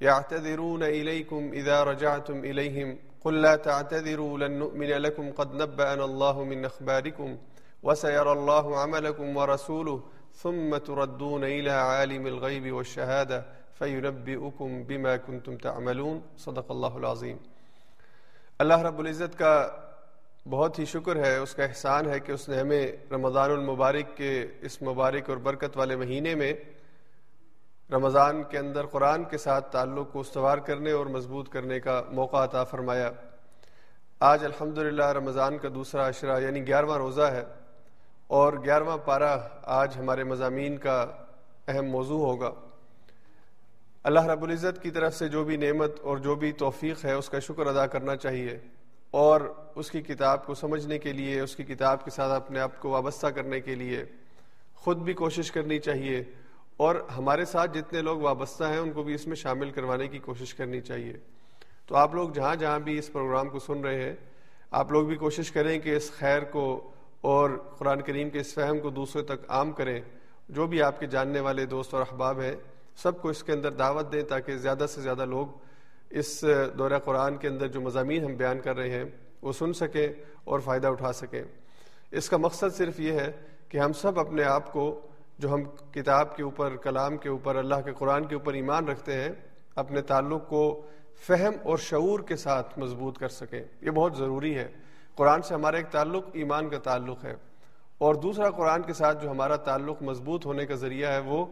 يعتذرون إليكم إذا رجعتم إليهم. قل لا تعتذروا، لن نؤمن لكم. قد نبأنا الله من أخباركم وسيرى الله عملكم ورسوله. ثم تردون إلى عالم الغيب والشهادة فينبئكم بما كنتم تعملون. صدق الله العظيم. اللہ رب العزت کا بہت ہی شکر ہے، اس کا احسان ہے کہ اس نے ہمیں رمضان المبارک کے اس مبارک اور برکت والے مہینے میں رمضان کے اندر قرآن کے ساتھ تعلق کو استوار کرنے اور مضبوط کرنے کا موقع عطا فرمایا۔ آج الحمد رمضان کا دوسرا عشرہ یعنی گیارہواں روزہ ہے اور گیارہواں پارہ آج ہمارے مضامین کا اہم موضوع ہوگا۔ اللہ رب العزت کی طرف سے جو بھی نعمت اور جو بھی توفیق ہے اس کا شکر ادا کرنا چاہیے اور اس کی کتاب کو سمجھنے کے لیے، اس کی کتاب کے ساتھ اپنے آپ کو وابستہ کرنے کے لیے خود بھی کوشش کرنی چاہیے۔ اور ہمارے ساتھ جتنے لوگ وابستہ ہیں، ان کو بھی اس میں شامل کروانے کی کوشش کرنی چاہیے۔ تو آپ لوگ جہاں جہاں بھی اس پروگرام کو سن رہے ہیں، آپ لوگ بھی کوشش کریں کہ اس خیر کو اور قرآن کریم کے اس فہم کو دوسرے تک عام کریں۔ جو بھی آپ کے جاننے والے دوست اور احباب ہیں، سب کو اس کے اندر دعوت دیں تاکہ زیادہ سے زیادہ لوگ اس دورہ قرآن کے اندر جو مضامین ہم بیان کر رہے ہیں، وہ سن سکیں اور فائدہ اٹھا سکیں۔ اس کا مقصد صرف یہ ہے کہ ہم سب اپنے آپ کو جو ہم کتاب کے اوپر، کلام کے اوپر، اللہ کے قرآن کے اوپر ایمان رکھتے ہیں، اپنے تعلق کو فہم اور شعور کے ساتھ مضبوط کر سکیں۔ یہ بہت ضروری ہے۔ قرآن سے ہمارا ایک تعلق ایمان کا تعلق ہے۔ اور دوسرا قرآن کے ساتھ جو ہمارا تعلق مضبوط ہونے کا ذریعہ ہے وہ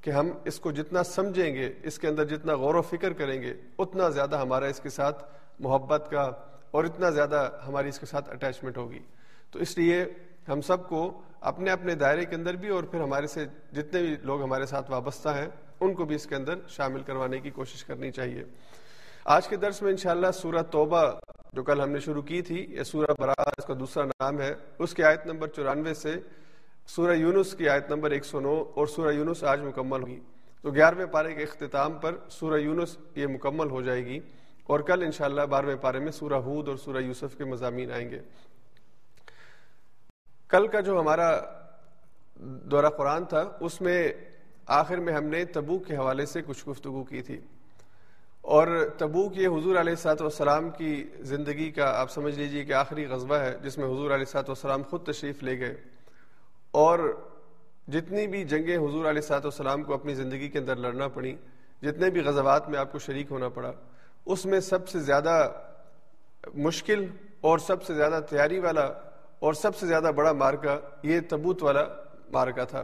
کہ ہم اس کو جتنا سمجھیں گے، اس کے اندر جتنا غور و فکر کریں گے، اتنا زیادہ ہمارا اس کے ساتھ محبت کا اور اتنا زیادہ ہماری اس کے ساتھ اٹیچمنٹ ہوگی۔ تو اس لیے ہم سب کو اپنے اپنے دائرے کے اندر بھی اور پھر ہمارے سے جتنے بھی لوگ ہمارے ساتھ وابستہ ہیں، ان کو بھی اس کے اندر شامل کروانے کی کوشش کرنی چاہیے۔ آج کے درس میں انشاءاللہ سورہ توبہ جو کل ہم نے شروع کی تھی، یہ سورہ برا اس کا دوسرا نام ہے۔ اس کی آیت نمبر چورانوے سے سورہ یونس کی آیت نمبر ایک سو نو اور سورہ یونس آج مکمل ہوگی۔ تو گیارہویں پارے کے اختتام پر سورہ یونس یہ مکمل ہو جائے گی اور کل انشاءاللہ بارہویں پارے میں سورہ ہود اور سورہ یوسف کے مضامین آئیں گے۔ کل کا جو ہمارا دورہ قرآن تھا، اس میں آخر میں ہم نے تبوک کے حوالے سے کچھ گفتگو کی تھی۔ اور تبوک یہ حضور علیہ سات والسلام کی زندگی کا، آپ سمجھ لیجیے کہ آخری غزوہ ہے، جس میں حضور علیہ سات والسلام خود تشریف لے گئے۔ اور جتنی بھی جنگیں حضور علیہ سات والسلام کو اپنی زندگی کے اندر لڑنا پڑی، جتنے بھی غزوات میں آپ کو شریک ہونا پڑا، اس میں سب سے زیادہ مشکل اور سب سے زیادہ تیاری والا اور سب سے زیادہ بڑا مارکا یہ تبوت والا مارکا تھا۔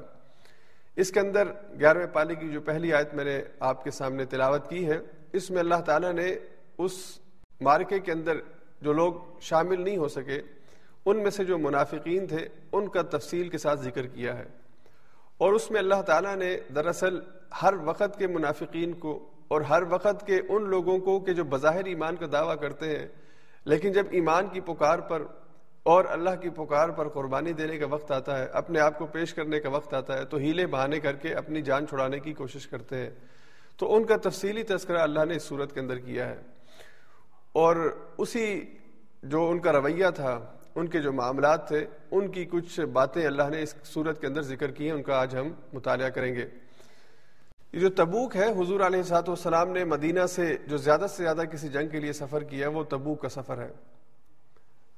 اس کے اندر گیارہویں پالی کی جو پہلی آیت میں نے آپ کے سامنے تلاوت کی ہے، اس میں اللہ تعالیٰ نے اس مارکے کے اندر جو لوگ شامل نہیں ہو سکے، ان میں سے جو منافقین تھے، ان کا تفصیل کے ساتھ ذکر کیا ہے۔ اور اس میں اللہ تعالیٰ نے دراصل ہر وقت کے منافقین کو اور ہر وقت کے ان لوگوں کو کہ جو بظاہر ایمان کا دعویٰ کرتے ہیں، لیکن جب ایمان کی پکار پر اور اللہ کی پکار پر قربانی دینے کا وقت آتا ہے، اپنے آپ کو پیش کرنے کا وقت آتا ہے، تو ہیلے بہانے کر کے اپنی جان چھڑانے کی کوشش کرتے ہیں۔ تو ان کا تفصیلی تذکرہ اللہ نے اس صورت کے اندر کیا ہے۔ اور اسی جو ان کا رویہ تھا، ان کے جو معاملات تھے، ان کی کچھ باتیں اللہ نے اس صورت کے اندر ذکر کی ہیں، ان کا آج ہم مطالعہ کریں گے۔ یہ جو تبوک ہے، حضور علیہ سات والسلام نے مدینہ سے جو زیادہ سے زیادہ کسی جنگ کے لیے سفر کیا، وہ تبوک کا سفر ہے۔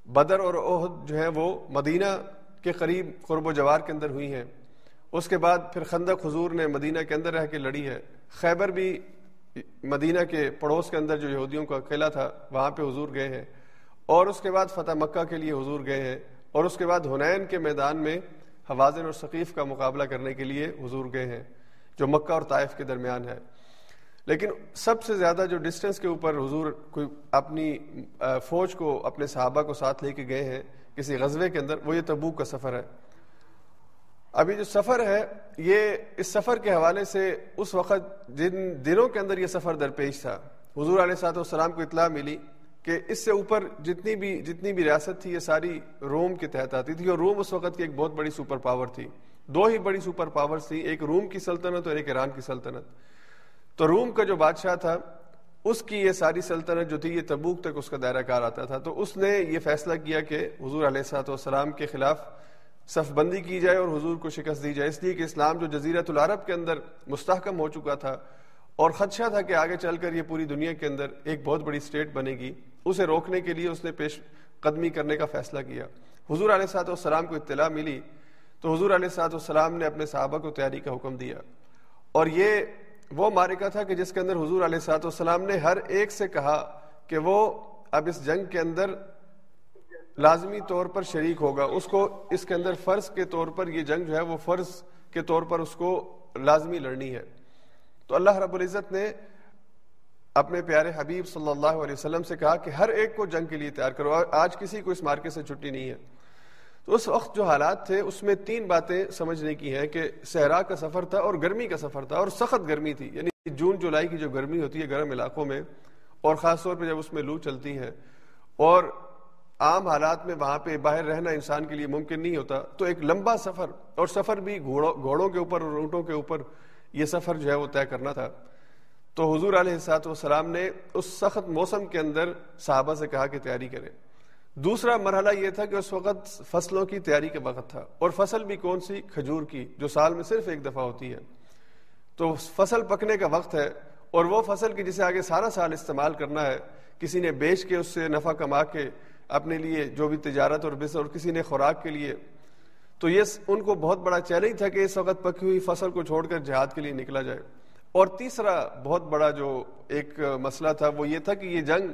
بدر اور عہد جو ہے وہ مدینہ کے قریب قرب و جوار کے اندر ہوئی ہیں۔ اس کے بعد پھر خندق حضور نے مدینہ کے اندر رہ کے لڑی ہے خیبر بھی مدینہ کے پڑوس کے اندر جو یہودیوں کا قلعہ تھا، وہاں پہ حضور گئے ہیں۔ اور اس کے بعد فتح مکہ کے لیے حضور گئے ہیں۔ اور اس کے بعد ہنین کے میدان میں حوازن اور ثقیف کا مقابلہ کرنے کے لیے حضور گئے ہیں، جو مکہ اور طائف کے درمیان ہے۔ لیکن سب سے زیادہ جو ڈسٹینس کے اوپر حضور کوئی اپنی فوج کو، اپنے صحابہ کو ساتھ لے کے گئے ہیں کسی غزوے کے اندر، وہ یہ تبوک کا سفر ہے۔ ابھی جو سفر ہے، یہ اس سفر کے حوالے سے اس وقت جن دنوں کے اندر یہ سفر درپیش تھا، حضور علیہ صاحب والسلام کو اطلاع ملی کہ اس سے اوپر جتنی بھی جتنی بھی ریاست تھی، یہ ساری روم کے تحت آتی تھی اور روم اس وقت کی ایک بہت بڑی سپر پاور تھی۔ دو ہی بڑی سپر پاورز تھیں، ایک روم کی سلطنت اور ایک ایران کی سلطنت۔ تو روم کا جو بادشاہ تھا، اس کی یہ ساری سلطنت جو تھی، یہ تبوک تک اس کا دائرہ کار آتا تھا۔ تو اس نے یہ فیصلہ کیا کہ حضور علیہ صاحب والسلام کے خلاف صف بندی کی جائے اور حضور کو شکست دی جائے۔ اس لیے کہ اسلام جو جزیرت العرب کے اندر مستحکم ہو چکا تھا اور خدشہ تھا کہ آگے چل کر یہ پوری دنیا کے اندر ایک بہت بڑی اسٹیٹ بنے گی، اسے روکنے کے لیے اس نے پیش قدمی کرنے کا فیصلہ کیا۔ حضور علیہ صاحب والسلام کو اطلاع ملی تو حضور علیہ صاحب والسلام نے اپنے صحابہ کو تیاری کا حکم دیا۔ اور یہ وہ مارکا تھا کہ جس کے اندر حضور علیہ صاحب والسلام نے ہر ایک سے کہا کہ وہ اب اس جنگ کے اندر لازمی طور پر شریک ہوگا۔ اس کو اس کے اندر فرض کے طور پر یہ جنگ جو ہے وہ فرض کے طور پر اس کو لازمی لڑنی ہے۔ تو اللہ رب العزت نے اپنے پیارے حبیب صلی اللہ علیہ وسلم سے کہا کہ ہر ایک کو جنگ کے لیے تیار کرو۔ آج کسی کو اس مارکے سے چھٹی نہیں ہے۔ تو اس وقت جو حالات تھے، اس میں تین باتیں سمجھنے کی ہیں کہ صحرا کا سفر تھا اور گرمی کا سفر تھا اور سخت گرمی تھی۔ یعنی جون، جولائی کی جو گرمی ہوتی ہے گرم علاقوں میں اور خاص طور پہ جب اس میں لو چلتی ہے اور عام حالات میں وہاں پہ باہر رہنا انسان کے لیے ممکن نہیں ہوتا، تو ایک لمبا سفر اور سفر بھی گھوڑوں گھوڑوں کے اوپر اور اونٹوں کے اوپر یہ سفر جو ہے وہ طے کرنا تھا۔ تو حضور علیہ السلاط والسلام نے اس سخت موسم کے اندر صحابہ سے کہا کہ تیاری کرے دوسرا مرحلہ یہ تھا کہ اس وقت فصلوں کی تیاری کے وقت تھا۔ اور فصل بھی کون سی؟ کھجور کی، جو سال میں صرف ایک دفعہ ہوتی ہے۔ تو فصل پکنے کا وقت ہے اور وہ فصل کی جسے آگے سارا سال استعمال کرنا ہے، کسی نے بیچ کے اس سے نفع کما کے اپنے لیے جو بھی تجارت اور بس اور کسی نے خوراک کے لیے۔ تو یہ ان کو بہت بڑا چیلنج تھا کہ اس وقت پکی ہوئی فصل کو چھوڑ کر جہاد کے لیے نکلا جائے۔ اور تیسرا بہت بڑا جو ایک مسئلہ تھا وہ یہ تھا کہ یہ جنگ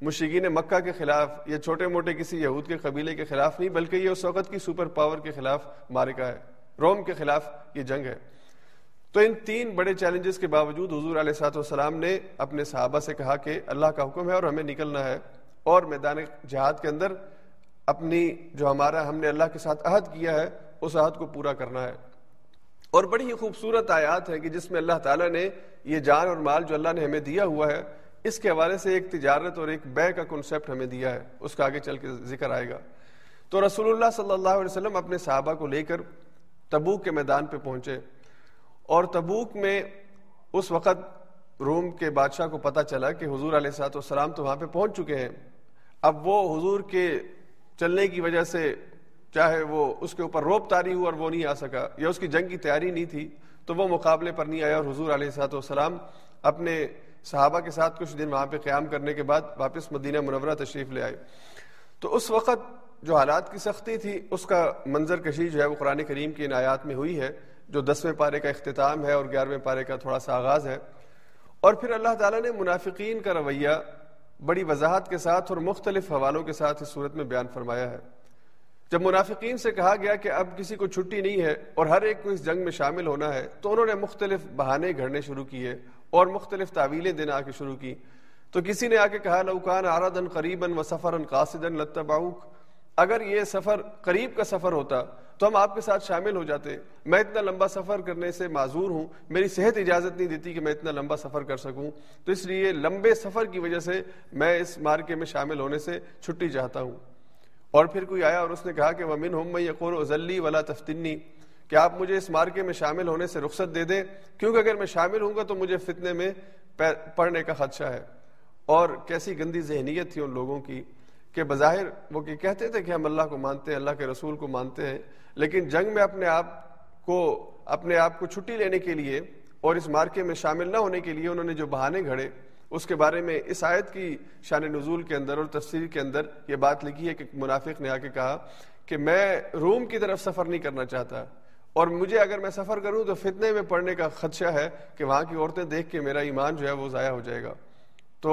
مشرقین مکہ کے خلاف یا چھوٹے موٹے کسی یہود کے قبیلے کے خلاف نہیں، بلکہ یہ اس وقت کی سپر پاور کے خلاف مارکا ہے۔ روم کے خلاف یہ جنگ ہے۔ تو ان تین بڑے چیلنجز کے باوجود حضور علیہ سات والسلام نے اپنے صحابہ سے کہا کہ اللہ کا حکم ہے اور ہمیں نکلنا ہے۔ اور میدان جہاد کے اندر اپنی جو ہمارا ہم نے اللہ کے ساتھ عہد کیا ہے، اس عہد کو پورا کرنا ہے۔ اور بڑی ہی خوبصورت آیات ہے کہ جس میں اللہ تعالیٰ نے یہ جان اور مال جو اللہ نے ہمیں دیا ہوا ہے اس کے حوالے سے ایک تجارت اور ایک بے کا کنسیپٹ ہمیں دیا ہے، اس کا آگے چل کے ذکر آئے گا۔ تو رسول اللہ صلی اللہ علیہ وسلم اپنے صحابہ کو لے کر تبوک کے میدان پہ پہنچے اور تبوک میں اس وقت روم کے بادشاہ کو پتا چلا کہ حضور علیہ سات والسلام تو وہاں پہ پہنچ چکے ہیں۔ اب وہ حضور کے چلنے کی وجہ سے چاہے وہ اس کے اوپر روپ تاری ہو اور وہ نہیں آ سکا یا اس کی جنگ کی تیاری نہیں تھی، تو وہ مقابلے پر نہیں آیا اور حضور علیہ سات والسلام اپنے صحابہ کے ساتھ کچھ دن وہاں پہ قیام کرنے کے بعد واپس مدینہ منورہ تشریف لے آئے۔ تو اس وقت جو حالات کی سختی تھی، اس کا منظر کشی جو ہے وہ قرآن کریم کی عنایات میں ہوئی ہے، جو دسویں پارے کا اختتام ہے اور گیارہویں پارے کا تھوڑا سا آغاز ہے۔ اور پھر اللہ تعالیٰ نے منافقین کا رویہ بڑی وضاحت کے ساتھ اور مختلف حوالوں کے ساتھ اس صورت میں بیان فرمایا ہے۔ جب منافقین سے کہا گیا کہ اب کسی کو چھٹی نہیں ہے اور ہر ایک کو اس جنگ میں شامل ہونا ہے، تو انہوں نے مختلف بہانے گھڑنے شروع کیے اور مختلف تعویلیں دینا آ کے شروع کی۔ تو کسی نے آ کے کہا لوکان آردن قریباً و سفر قاصدن لتباؤک اگر یہ سفر قریب کا سفر ہوتا، تو ہم آپ کے ساتھ شامل ہو جاتے۔ میں اتنا لمبا سفر کرنے سے معذور ہوں، میری صحت اجازت نہیں دیتی کہ میں اتنا لمبا سفر کر سکوں۔ تو اس لیے لمبے سفر کی وجہ سے میں اس مارکے میں شامل ہونے سے چھٹی چاہتا ہوں۔ اور پھر کوئی آیا اور اس نے کہا کہ وہ من ہم یقور ازلی ولا تفتنی کہ آپ مجھے اس مارکے میں شامل ہونے سے رخصت دے دیں، کیونکہ اگر میں شامل ہوں گا تو مجھے فتنے میں پڑھنے کا خدشہ ہے۔ اور کیسی گندی ذہنیت تھی ان لوگوں کی کہ بظاہر وہ کہ کہتے تھے کہ ہم اللہ کو مانتے ہیں، اللہ کے رسول کو مانتے ہیں، لیکن جنگ میں اپنے آپ کو، اپنے آپ کو چھٹی لینے کے لیے اور اس مارکے میں شامل نہ ہونے کے لیے انہوں نے جو بہانے گھڑے، اس کے بارے میں اس آیت کی شان نزول کے اندر اور تفسیر کے اندر یہ بات لکھی ہے کہ منافق نے آ کے کہا کہ میں روم کی طرف سفر نہیں کرنا چاہتا۔ اور مجھے اگر میں سفر کروں تو فتنے میں پڑنے کا خدشہ ہے کہ وہاں کی عورتیں دیکھ کے میرا ایمان جو ہے وہ ضائع ہو جائے گا۔ تو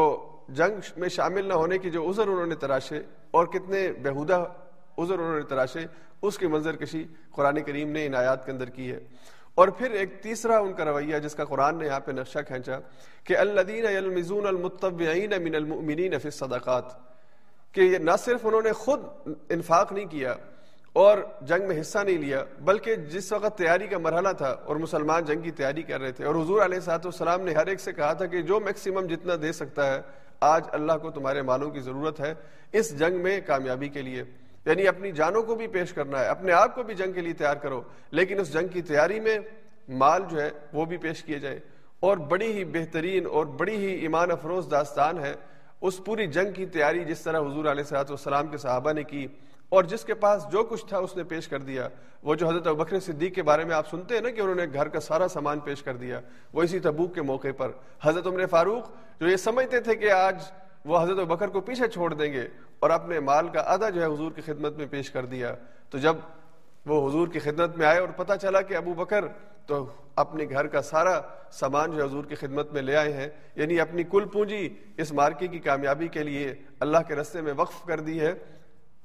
جنگ میں شامل نہ ہونے کی جو عذر انہوں نے تراشے اور کتنے بہودہ عذر انہوں نے تراشے، اس کی منظر کشی قرآن کریم نے ان آیات کے اندر کی ہے۔ اور پھر ایک تیسرا ان کا رویہ جس کا قرآن نے یہاں پہ نقشہ کھینچا کہ الدین المزون المتبعین من المؤمنین فی الصدقات، کہ نہ صرف انہوں نے خود انفاق نہیں کیا اور جنگ میں حصہ نہیں لیا، بلکہ جس وقت تیاری کا مرحلہ تھا اور مسلمان جنگ کی تیاری کر رہے تھے، اور حضور علیہ سات والسلام نے ہر ایک سے کہا تھا کہ جو میکسیمم جتنا دے سکتا ہے، آج اللہ کو تمہارے مالوں کی ضرورت ہے اس جنگ میں کامیابی کے لیے۔ یعنی اپنی جانوں کو بھی پیش کرنا ہے، اپنے آپ کو بھی جنگ کے لیے تیار کرو، لیکن اس جنگ کی تیاری میں مال جو ہے وہ بھی پیش کیے جائے۔ اور بڑی ہی بہترین اور بڑی ہی ایمان افروز داستان ہے، اس پوری جنگ کی تیاری جس طرح حضور علیہ صاحب والسلام کے صحابہ نے کی۔ اور جس کے پاس جو کچھ تھا اس نے پیش کر دیا۔ وہ جو حضرت بکر صدیق کے بارے میں آپ سنتے ہیں نا کہ انہوں نے گھر کا سارا سامان پیش کر دیا، وہ اسی تبوک کے موقع پر۔ حضرت عمر فاروق جو یہ سمجھتے تھے کہ آج وہ حضرت بکر کو پیچھے چھوڑ دیں گے اور اپنے مال کا آدھا جو ہے حضور کی خدمت میں پیش کر دیا۔ تو جب وہ حضور کی خدمت میں آئے اور پتہ چلا کہ ابو بکر تو اپنے گھر کا سارا سامان جو حضور کی خدمت میں لے آئے ہیں یعنی اپنی کل پونجی اس مارکے کی کامیابی کے لیے اللہ کے رستے میں وقف کر دی ہے۔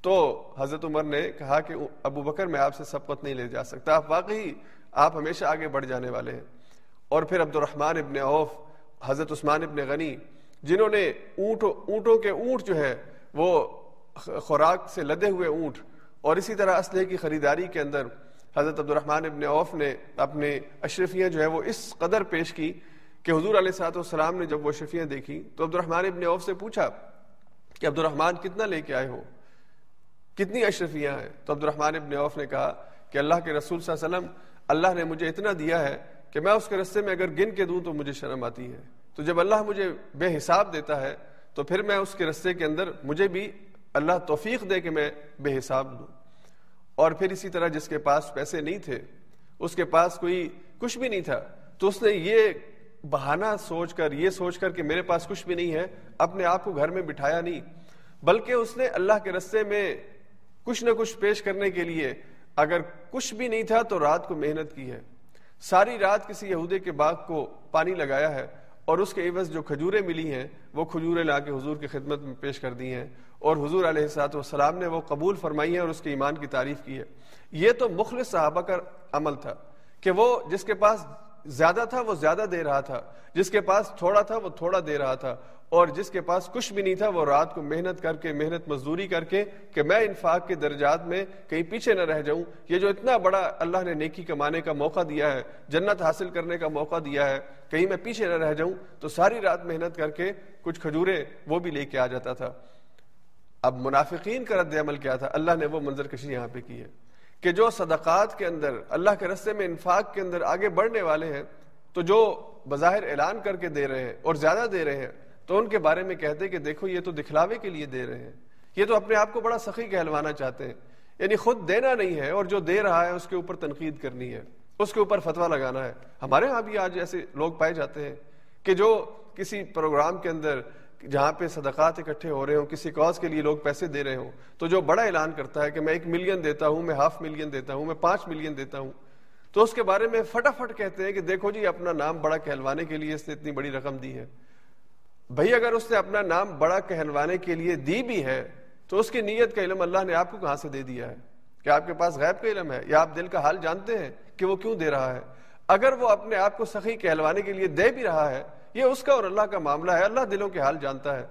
تو حضرت عمر نے کہا کہ ابو بکر میں آپ سے سبقت نہیں لے جا سکتا، آپ واقعی آپ ہمیشہ آگے بڑھ جانے والے ہیں۔ اور پھر عبد الرحمن ابن عوف، حضرت عثمان ابن غنی، جنہوں نے اونٹ اونٹوں کے اونٹ جو ہے وہ خوراک سے لدے ہوئے اونٹ، اور اسی طرح اسلحے کی خریداری کے اندر حضرت عبد الرحمن ابن عوف نے اپنے اشرفیاں جو ہے وہ اس قدر پیش کی کہ حضور علیہ صاحب والسلام نے جب وہ اشرفیاں دیکھی تو عبد الرحمن ابن عوف سے پوچھا کہ عبد الرحمن کتنا لے کے آئے ہو؟ کتنی اشرفیاں ہیں۔ تو عبد الرحمن ابن عوف نے کہا کہ اللہ کے رسول صلی اللہ علیہ وسلم، اللہ نے مجھے اتنا دیا ہے کہ میں اس کے رستے میں اگر گن کے دوں تو مجھے شرم آتی ہے۔ تو جب اللہ مجھے بے حساب دیتا ہے، تو پھر میں اس کے رستے کے اندر مجھے بھی اللہ توفیق دے کہ میں بے حساب دوں۔ اور پھر اسی طرح جس کے پاس پیسے نہیں تھے، اس کے پاس کوئی کچھ بھی نہیں تھا، تو اس نے یہ بہانہ سوچ کر، یہ سوچ کر کہ میرے پاس کچھ بھی نہیں ہے، اپنے آپ کو گھر میں بٹھایا نہیں۔ بلکہ اس نے اللہ کے رستے میں کچھ نہ کچھ پیش کرنے کے لیے اگر کچھ بھی نہیں تھا تو رات کو محنت کی ہے۔ ساری رات کسی یہودے کے باغ کو پانی لگایا ہے اور اس کے عوض جو کھجوریں ملی ہیں، وہ کھجوریں لا کے حضور کی خدمت میں پیش کر دی ہیں۔ اور حضور علیہ السلاط والسلام نے وہ قبول فرمائی ہے اور اس کے ایمان کی تعریف کی ہے۔ یہ تو مخلص صحابہ کا عمل تھا کہ وہ جس کے پاس زیادہ تھا، وہ زیادہ دے رہا تھا۔ جس کے پاس تھوڑا تھا، وہ تھوڑا دے رہا تھا۔ اور جس کے پاس کچھ بھی نہیں تھا، وہ رات کو محنت کر کے، محنت مزدوری کر کے کہ میں انفاق کے درجات میں کہیں پیچھے نہ رہ جاؤں۔ یہ جو اتنا بڑا اللہ نے نیکی کمانے کا موقع دیا ہے، جنت حاصل کرنے کا موقع دیا ہے، کہیں میں پیچھے نہ رہ جاؤں، تو ساری رات محنت کر کے کچھ کھجورے وہ بھی لے کے آ جاتا تھا۔ اب منافقین کا رد عمل کیا تھا؟ اللہ نے وہ منظر کشی یہاں پہ کی ہے کہ جو صدقات کے اندر، اللہ کے رستے میں انفاق کے اندر آگے بڑھنے والے ہیں، تو جو بظاہر اعلان کر کے دے رہے ہیں اور زیادہ دے رہے ہیں تو ان کے بارے میں کہتے کہ دیکھو یہ تو دکھلاوے کے لیے دے رہے ہیں۔ یہ تو اپنے آپ کو بڑا سخی کہلوانا چاہتے ہیں۔ یعنی خود دینا نہیں ہے اور جو دے رہا ہے اس کے اوپر تنقید کرنی ہے۔ اس کے اوپر فتوا لگانا ہے۔ ہمارے ہاں بھی آج ایسے لوگ پائے جاتے ہیں کہ جو کسی پروگرام کے اندر جہاں پہ صدقات اکٹھے ہو رہے ہوں، کسی کاز کے لیے لوگ پیسے دے رہے ہوں، تو جو بڑا اعلان کرتا ہے کہ میں ایک ملین دیتا ہوں، میں ہاف ملین دیتا ہوں، میں پانچ ملین دیتا ہوں، تو اس کے بارے میں فٹافٹ کہتے ہیں کہ دیکھو جی اپنا نام بڑا کہلوانے کے لیے اس نے اتنی بڑی رقم دی ہے۔ بھائی اگر اس نے اپنا نام بڑا کہلوانے کے لیے دی بھی ہے، تو اس کی نیت کا علم اللہ نے آپ کو کہاں سے دے دیا ہے؟ کہ آپ کے پاس غیب کا علم ہے یا آپ دل کا حال جانتے ہیں کہ وہ کیوں دے رہا ہے؟ اگر وہ اپنے آپ کو سخی کہلوانے کے لیے دے بھی رہا ہے، یہ اس کا اور اللہ کا معاملہ ہے، اللہ دلوں کے حال جانتا ہے۔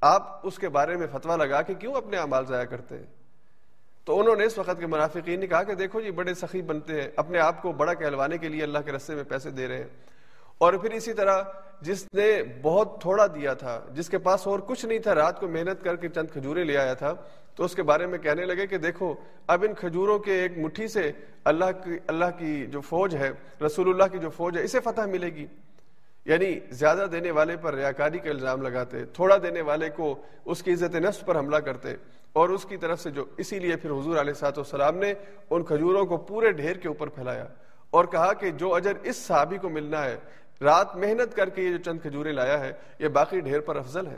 آپ اس کے بارے میں فتوا لگا کے کیوں اپنے اعمال ضائع کرتے ہیں؟ تو انہوں نے اس وقت کے منافقین نے کہا کہ دیکھو جی بڑے سخی بنتے ہیں، اپنے آپ کو بڑا کہلوانے کے لیے اللہ کے رستے میں پیسے دے رہے ہیں۔ اور پھر اسی طرح جس نے بہت تھوڑا دیا تھا، جس کے پاس اور کچھ نہیں تھا، رات کو محنت کر کے چند کھجورے لے آیا تھا، تو اس کے بارے میں کہنے لگے کہ دیکھو، اب ان کھجوروں کے ایک مٹھی سے اللہ کی اللہ کی جو فوج ہے، رسول اللہ کی جو فوج ہے، اسے فتح ملے گی۔ یعنی زیادہ دینے والے پر ریاکاری کا الزام لگاتے، تھوڑا دینے والے کو اس کی عزت نفس پر حملہ کرتے، اور اس کی طرف سے جو، اسی لیے پھر حضور علیہ سات والسلام نے ان کھجوروں کو پورے ڈھیر کے اوپر پھیلایا اور کہا کہ جو اجر اس صحابی کو ملنا ہے رات محنت کر کے یہ جو چند کھجورے لایا ہے، یہ باقی ڈھیر پر افضل ہے۔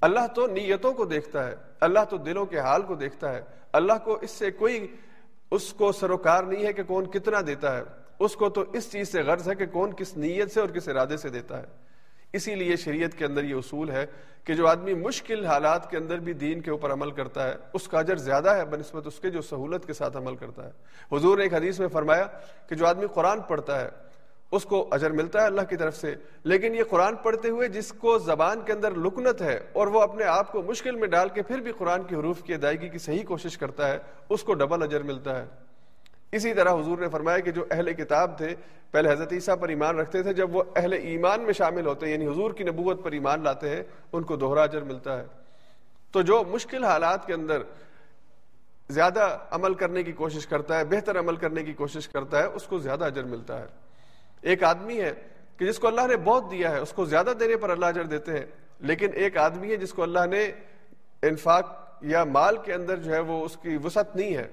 اللہ تو نیتوں کو دیکھتا ہے، اللہ تو دلوں کے حال کو دیکھتا ہے۔ اللہ کو اس سے کوئی، اس کو سروکار نہیں ہے کہ کون کتنا دیتا ہے۔ اس کو تو اس چیز سے غرض ہے کہ کون کس نیت سے اور کس ارادے سے دیتا ہے۔ اسی لیے شریعت کے اندر یہ اصول ہے کہ جو آدمی مشکل حالات کے اندر بھی دین کے اوپر عمل کرتا ہے، اس کا اجر زیادہ ہے، بنسبت اس کے جو سہولت کے ساتھ عمل کرتا ہے۔ حضور نے ایک حدیث میں فرمایا کہ جو آدمی قرآن پڑھتا ہے اس کو اجر ملتا ہے اللہ کی طرف سے۔ لیکن یہ قرآن پڑھتے ہوئے جس کو زبان کے اندر لکنت ہے اور وہ اپنے آپ کو مشکل میں ڈال کے پھر بھی قرآن کی حروف کی ادائیگی کی صحیح کوشش کرتا ہے، اس کو ڈبل اجر ملتا ہے۔ اسی طرح حضور نے فرمایا کہ جو اہل کتاب تھے، پہلے حضرت عیسیٰ پر ایمان رکھتے تھے، جب وہ اہل ایمان میں شامل ہوتے ہیں یعنی حضور کی نبوت پر ایمان لاتے ہیں، ان کو دوہرا اجر ملتا ہے۔ تو جو مشکل حالات کے اندر زیادہ عمل کرنے کی کوشش کرتا ہے، بہتر عمل کرنے کی کوشش کرتا ہے، اس کو زیادہ اجر ملتا ہے۔ ایک آدمی ہے کہ جس کو اللہ نے بہت دیا ہے، اس کو زیادہ دینے پر اللہ اجر دیتے ہیں، لیکن ایک آدمی ہے جس کو اللہ نے انفاق یا مال کے اندر جو ہے وہ اس کی وسعت نہیں ہے۔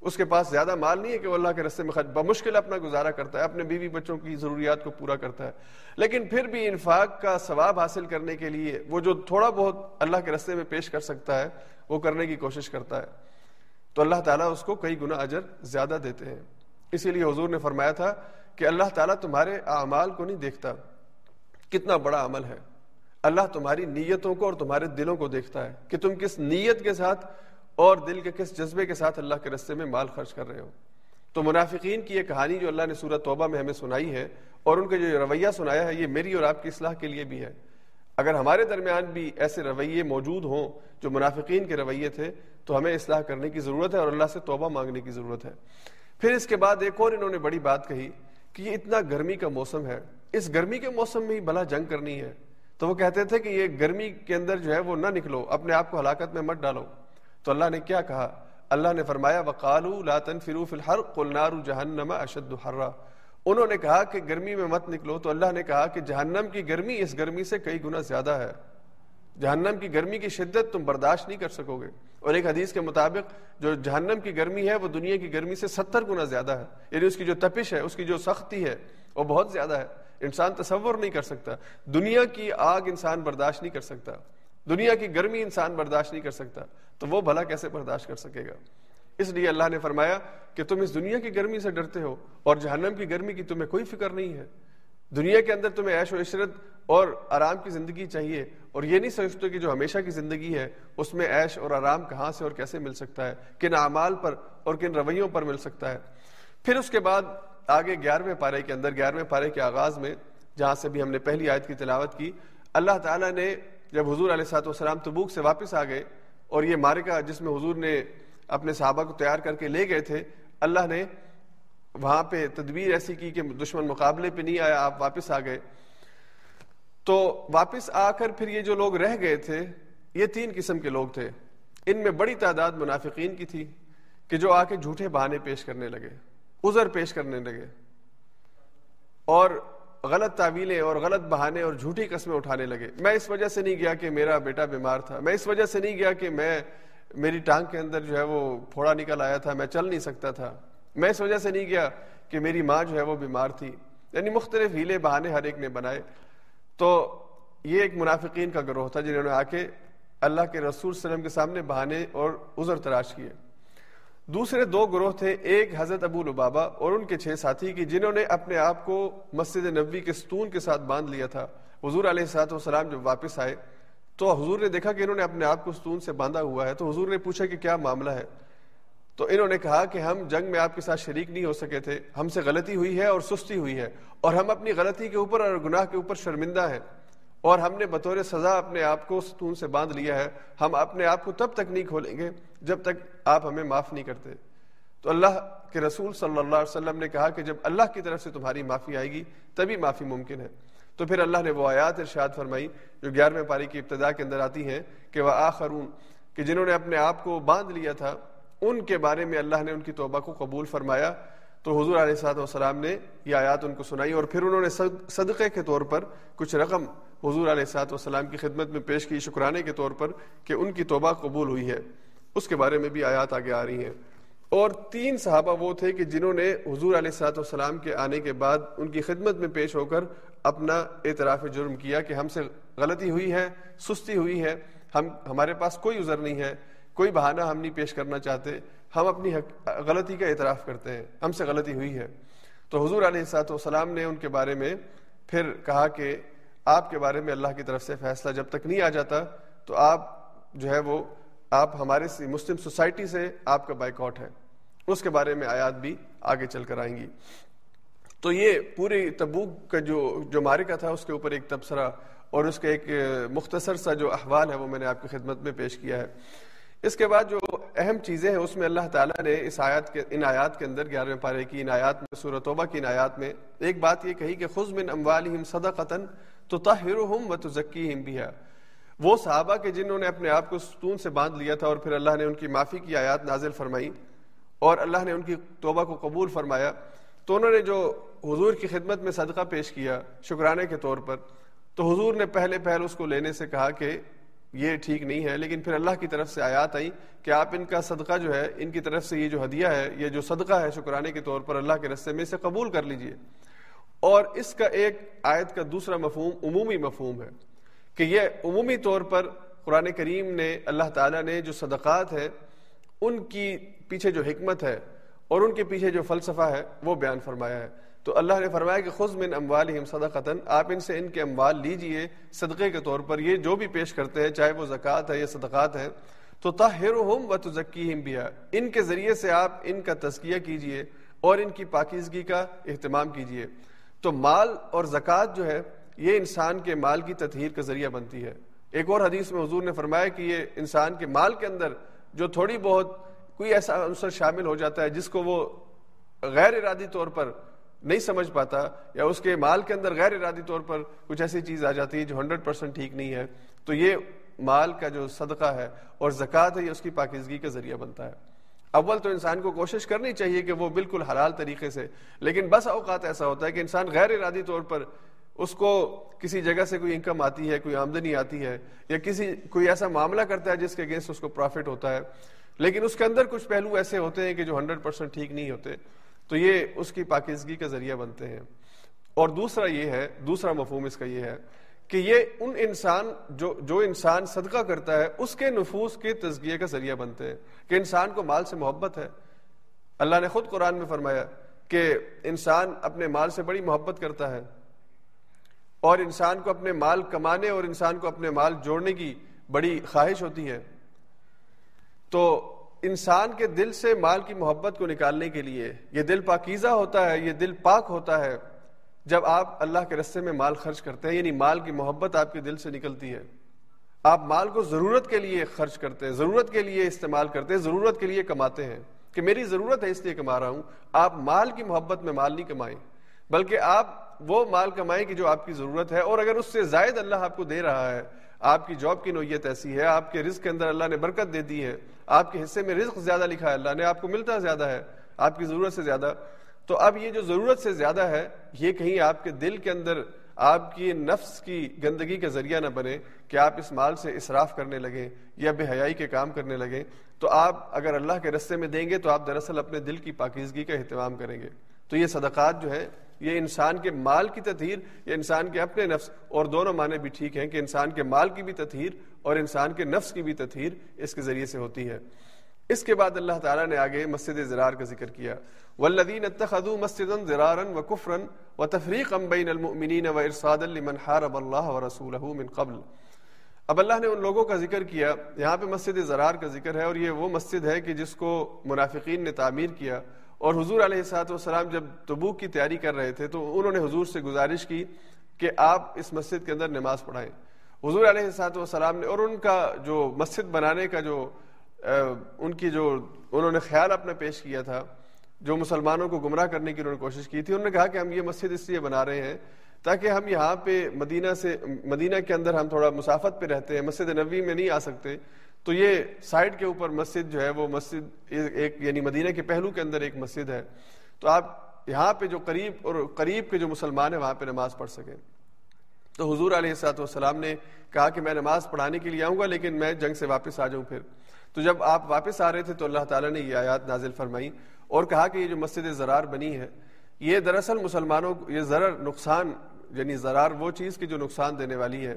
اس کے پاس زیادہ مال نہیں ہے کہ وہ اللہ کے رستے میں خرچ، بمشکل اپنا گزارا کرتا ہے، اپنے بیوی بچوں کی ضروریات کو پورا کرتا ہے۔ لیکن پھر بھی انفاق کا ثواب حاصل کرنے کے لیے وہ جو تھوڑا بہت اللہ کے رستے میں پیش کر سکتا ہے، وہ کرنے کی کوشش کرتا ہے۔ تو اللہ تعالیٰ اس کو کئی گنا اجر زیادہ دیتے ہیں۔ اسی لیے حضور نے فرمایا تھا کہ اللہ تعالیٰ تمہارے اعمال کو نہیں دیکھتا۔ کتنا بڑا عمل ہے۔ اللہ تمہاری نیتوں کو اور تمہارے دلوں کو دیکھتا ہے کہ تم کس نیت کے ساتھ اور دل کے کس جذبے کے ساتھ اللہ کے رستے میں مال خرچ کر رہے ہو۔ تو منافقین کی یہ کہانی جو اللہ نے سورت توبہ میں ہمیں سنائی ہے اور ان کا جو رویہ سنایا ہے، یہ میری اور آپ کی اصلاح کے لیے بھی ہے۔ اگر ہمارے درمیان بھی ایسے رویے موجود ہوں جو منافقین کے رویے تھے، تو ہمیں اصلاح کرنے کی ضرورت ہے اور اللہ سے توبہ مانگنے کی ضرورت ہے۔ پھر اس کے بعد ایک اور انہوں نے بڑی بات کہی کہ یہ اتنا گرمی کا موسم ہے۔ اس گرمی کے موسم میں ہی بلا جنگ کرنی ہے۔ تو وہ کہتے تھے کہ یہ گرمی کے اندر جو ہے وہ نہ نکلو، اپنے آپ کو ہلاکت میں مت ڈالو۔ تو اللہ نے کیا کہا؟ اللہ نے فرمایا وقالو لا تنفروا فی الحر قل نار جہنم اشد حرا۔ انہوں نے کہا کہ گرمی میں مت نکلو۔ تو اللہ نے کہا کہ جہنم کی گرمی اس گرمی سے کئی گنا زیادہ ہے۔ جہنم کی گرمی کی شدت تم برداشت نہیں کر سکو گے۔ اور ایک حدیث کے مطابق جو جہنم کی گرمی ہے، وہ دنیا کی گرمی سے ستر گنا زیادہ ہے۔ یعنی اس کی جو تپش ہے، اس کی جو سختی ہے، وہ بہت زیادہ ہے۔ انسان تصور نہیں کر سکتا۔ دنیا کی آگ انسان برداشت نہیں کر سکتا۔ دنیا کی گرمی انسان برداشت نہیں کر سکتا۔ تو وہ بھلا کیسے برداشت کر سکے گا؟ اس لیے اللہ نے فرمایا کہ تم اس دنیا کی گرمی سے ڈرتے ہو اور جہنم کی گرمی کی تمہیں کوئی فکر نہیں ہے۔ دنیا کے اندر تمہیں عیش و عشرت اور آرام کی زندگی چاہیے اور یہ نہیں سمجھتے کہ جو ہمیشہ کی زندگی ہے، اس میں عیش اور آرام کہاں سے اور کیسے مل سکتا ہے؟ کن اعمال پر اور کن رویوں پر مل سکتا ہے؟ پھر اس کے بعد آگے گیارہویں پارے کے اندر، گیارہویں پارے کے آغاز میں، جہاں سے بھی ہم نے پہلی آیت کی تلاوت کی، اللہ تعالیٰ نے جب حضور علیہ سات وسلام تبوک سے واپس آ گئے اور یہ مارکا جس میں حضور نے اپنے صحابہ کو تیار کر کے لے گئے تھے، اللہ نے وہاں پہ تدبیر ایسی کی کہ دشمن مقابلے پہ نہیں آیا، آپ واپس آ گئے۔ تو واپس آ کر پھر یہ جو لوگ رہ گئے تھے، یہ تین قسم کے لوگ تھے۔ ان میں بڑی تعداد منافقین کی تھی کہ جو آ کے جھوٹے بہانے پیش کرنے لگے ازر پیش کرنے لگے۔ اور غلط تعویلیں اور غلط بہانے اور جھوٹی قسمیں اٹھانے لگے۔ میں اس وجہ سے نہیں گیا کہ میرا بیٹا بیمار تھا۔ میں اس وجہ سے نہیں گیا کہ میں میری ٹانگ کے اندر جو ہے وہ پھوڑا نکل آیا تھا، میں چل نہیں سکتا تھا۔ میں اس وجہ سے نہیں گیا کہ میری ماں جو ہے وہ بیمار تھی۔ یعنی مختلف ہیلے بہانے ہر ایک نے بنائے۔ تو یہ ایک منافقین کا گروہ تھا جنہوں نے آ کے اللہ کے رسول صلی اللہ علیہ وسلم کے سامنے بہانے اور عذر تراش کیے۔ دوسرے دو گروہ تھے، ایک حضرت ابو البابا اور ان کے چھ ساتھی کی، جنہوں نے اپنے آپ کو مسجد نبوی کے ستون کے ساتھ باندھ لیا تھا۔ حضور علیہ السلاط والسلام جب واپس آئے تو حضور نے دیکھا کہ انہوں نے اپنے آپ کو ستون سے باندھا ہوا ہے۔ تو حضور نے پوچھا کہ کیا معاملہ ہے؟ تو انہوں نے کہا کہ ہم جنگ میں آپ کے ساتھ شریک نہیں ہو سکے تھے۔ ہم سے غلطی ہوئی ہے اور سستی ہوئی ہے اور ہم اپنی غلطی کے اوپر اور گناہ کے اوپر شرمندہ ہیں۔ اور ہم نے بطور سزا اپنے آپ کو ستون سے باندھ لیا ہے۔ ہم اپنے آپ کو تب تک نہیں کھولیں گے جب تک آپ ہمیں معاف نہیں کرتے۔ تو اللہ کے رسول صلی اللہ علیہ وسلم نے کہا کہ جب اللہ کی طرف سے تمہاری معافی آئے گی، تبھی معافی ممکن ہے۔ تو پھر اللہ نے وہ آیات ارشاد فرمائی جو گیارہویں پاری کی ابتدا کے اندر آتی ہیں کہ وہ آخرون کہ جنہوں نے اپنے آپ کو باندھ لیا تھا ان کے بارے میں اللہ نے ان کی توبہ کو قبول فرمایا۔ تو حضور علیہ صاحب والسلام نے یہ آیات ان کو سنائی اور پھر انہوں نے صدقے کے طور پر کچھ رقم حضور علیہ صاحب والسلام کی خدمت میں پیش کی، شکرانے کے طور پر کہ ان کی توبہ قبول ہوئی ہے۔ اس کے بارے میں بھی آیات آگے آ رہی ہیں۔ اور تین صحابہ وہ تھے کہ جنہوں نے حضور علیہ صاحب والسلام کے آنے کے بعد ان کی خدمت میں پیش ہو کر اپنا اعتراف جرم کیا کہ ہم سے غلطی ہوئی ہے، سستی ہوئی ہے، ہم ہمارے پاس کوئی عذر نہیں ہے۔ کوئی بہانہ ہم نہیں پیش کرنا چاہتے، ہم اپنی غلطی کا اعتراف کرتے ہیں، ہم سے غلطی ہوئی ہے۔ تو حضور علیہ سات وسلام نے ان کے بارے میں پھر کہا کہ آپ کے بارے میں اللہ کی طرف سے فیصلہ جب تک نہیں آ جاتا، تو آپ جو ہے وہ، آپ ہمارے مسلم سوسائٹی سے آپ کا بائک آؤٹ ہے۔ اس کے بارے میں آیات بھی آگے چل کر آئیں گی۔ تو یہ پوری تبوک کا جو جو مارکہ تھا، اس کے اوپر ایک تبصرہ اور اس کا ایک مختصر سا جو احوال ہے، وہ میں نے آپ کی خدمت میں پیش کیا ہے۔ اس کے بعد جو اہم چیزیں ہیں، اس میں اللہ تعالیٰ نے اس آیات کے، ان آیات کے اندر گیارہویں پارے کی، ان آیات میں، سورہ توبہ کی، ان آیات میں ایک بات یہ کہی کہ خز من اموالہم صدقتن تو تطہرہم و تزکیہم بها وہ صحابہ کے جنہوں نے اپنے آپ کو ستون سے باندھ لیا تھا اور پھر اللہ نے ان کی معافی کی آیات نازل فرمائی اور اللہ نے ان کی توبہ کو قبول فرمایا، تو انہوں نے جو حضور کی خدمت میں صدقہ پیش کیا شکرانے کے طور پر، تو حضور نے پہلے پہل اس کو لینے سے کہا کہ یہ ٹھیک نہیں ہے، لیکن پھر اللہ کی طرف سے آیات آئی کہ آپ ان کا صدقہ جو ہے، ان کی طرف سے یہ جو ہدیہ ہے، یہ جو صدقہ ہے شکرانے کے طور پر اللہ کے رستے میں اسے قبول کر لیجیے۔ اور اس کا ایک آیت کا دوسرا مفہوم عمومی مفہوم ہے کہ یہ عمومی طور پر قرآن کریم نے، اللہ تعالیٰ نے جو صدقات ہیں، ان کی پیچھے جو حکمت ہے اور ان کے پیچھے جو فلسفہ ہے، وہ بیان فرمایا ہے۔ تو اللہ نے فرمایا کہ خود من اموالہم صدقتاً آپ ان سے ان کے اموال لیجیے صدقے کے طور پر۔ یہ جو بھی پیش کرتے ہیں، چاہے وہ زکوٰۃ ہے یا صدقات ہیں تو طاہرہم و تزکیہم بیا ان کے ذریعے سے آپ ان کا تزکیہ کیجیے اور ان کی پاکیزگی کا اہتمام کیجیے۔ تو مال اور زکوٰۃ جو ہے، یہ انسان کے مال کی تطہیر کا ذریعہ بنتی ہے۔ ایک اور حدیث میں حضور نے فرمایا کہ یہ انسان کے مال کے اندر جو تھوڑی بہت کوئی ایسا عنصر شامل ہو جاتا ہے جس کو وہ غیر ارادی طور پر نہیں سمجھ پاتا یا اس کے مال کے اندر غیر ارادی طور پر کچھ ایسی چیز آ جاتی ہے جو ہنڈریڈ پرسینٹ ٹھیک نہیں ہے، تو یہ مال کا جو صدقہ ہے اور زکوٰۃ ہے، یہ اس کی پاکیزگی کا ذریعہ بنتا ہے۔ اول تو انسان کو کوشش کرنی چاہیے کہ وہ بالکل حلال طریقے سے، لیکن بس اوقات ایسا ہوتا ہے کہ انسان غیر ارادی طور پر اس کو کسی جگہ سے کوئی انکم آتی ہے، کوئی آمدنی آتی ہے یا کسی، کوئی ایسا معاملہ کرتا ہے جس کے اگینسٹ اس کو پروفٹ ہوتا ہے۔ لیکن اس کے اندر کچھ پہلو ایسے ہوتے ہیں کہ جو ہنڈریڈ پرسینٹ ٹھیک نہیں ہوتے۔ تو یہ اس کی پاکیزگی کا ذریعہ بنتے ہیں۔ اور دوسرا یہ ہے، دوسرا مفہوم اس کا یہ ہے کہ یہ ان انسان، جو جو انسان صدقہ کرتا ہے، اس کے نفوس کے تزکیے کا ذریعہ بنتے ہیں کہ انسان کو مال سے محبت ہے۔ اللہ نے خود قرآن میں فرمایا کہ انسان اپنے مال سے بڑی محبت کرتا ہے۔ اور انسان کو اپنے مال کمانے اور انسان کو اپنے مال جوڑنے کی بڑی خواہش ہوتی ہے۔ تو انسان کے دل سے مال کی محبت کو نکالنے کے لیے یہ دل پاکیزہ ہوتا ہے، یہ دل پاک ہوتا ہے جب آپ اللہ کے رستے میں مال خرچ کرتے ہیں یعنی مال کی محبت آپ کے دل سے نکلتی ہے۔ آپ مال کو ضرورت کے لیے خرچ کرتے ہیں، ضرورت کے لیے استعمال کرتے ہیں، ضرورت کے لیے کماتے ہیں کہ میری ضرورت ہے اس لیے کما رہا ہوں۔ آپ مال کی محبت میں مال نہیں کمائیں، بلکہ آپ وہ مال کمائیں کہ جو آپ کی ضرورت ہے اور اگر اس سے زائد اللہ آپ کو دے رہا ہے آپ کی جاب کی نوعیت ایسی ہے، آپ کے رزق کے اندر اللہ نے برکت دے دی ہے، آپ کے حصے میں رزق زیادہ لکھا ہے، اللہ نے آپ کو ملتا زیادہ ہے، آپ کی ضرورت سے زیادہ۔ تو اب یہ جو ضرورت سے زیادہ ہے، یہ کہیں آپ کے دل کے اندر، آپ کی نفس کی گندگی کا ذریعہ نہ بنے کہ آپ اس مال سے اصراف کرنے لگیں یا بے حیائی کے کام کرنے لگیں۔ تو آپ اگر اللہ کے رستے میں دیں گے تو آپ دراصل اپنے دل کی پاکیزگی کا اہتمام کریں گے۔ تو یہ صدقات جو ہے یہ انسان کے مال کی تطہیر یا انسان کے اپنے نفس، اور دونوں معنی بھی ٹھیک ہیں کہ انسان کے مال کی بھی تطہیر اور انسان کے نفس کی بھی تطہیر اس کے ذریعے سے ہوتی ہے۔ اس کے بعد اللہ تعالیٰ نے آگے مسجد زرار کا ذکر کیا۔ والذین اتخذوا مسجدا زرارا وکفرا وتفریقا بین المؤمنین وارصادا لمن حارب اللہ ورسولہ من قبل۔ اب اللہ نے ان لوگوں کا ذکر کیا، یہاں پہ مسجد زرار کا ذکر ہے اور یہ وہ مسجد ہے کہ جس کو منافقین نے تعمیر کیا۔ اور حضور علیہ السلاۃ والسلام جب تبوک کی تیاری کر رہے تھے تو انہوں نے حضور سے گزارش کی کہ آپ اس مسجد کے اندر نماز پڑھائیں۔ حضور علیہ السلاۃ والسلام نے اور ان کا جو مسجد بنانے کا جو ان کی جو انہوں نے خیال اپنا پیش کیا تھا، جو مسلمانوں کو گمراہ کرنے کی انہوں نے کوشش کی تھی، انہوں نے کہا کہ ہم یہ مسجد اس لیے بنا رہے ہیں تاکہ ہم یہاں پہ مدینہ سے، مدینہ کے اندر ہم تھوڑا مسافت پہ رہتے ہیں، مسجد نبی میں نہیں آ سکتے۔ تو یہ سائڈ کے اوپر مسجد جو ہے وہ مسجد ایک یعنی مدینہ کے پہلو کے اندر ایک مسجد ہے۔ تو آپ یہاں پہ جو قریب اور قریب کے جو مسلمان ہیں وہاں پہ نماز پڑھ سکیں۔ تو حضور علیہ السلاۃ والسلام نے کہا کہ میں نماز پڑھانے کے لیے آؤں گا، لیکن میں جنگ سے واپس آ جاؤں پھر۔ تو جب آپ واپس آ رہے تھے تو اللہ تعالیٰ نے یہ آیات نازل فرمائی اور کہا کہ یہ جو مسجد زرار بنی ہے، یہ دراصل مسلمانوں یہ ذرا نقصان یعنی زرار وہ چیز کی جو نقصان دینے والی ہے۔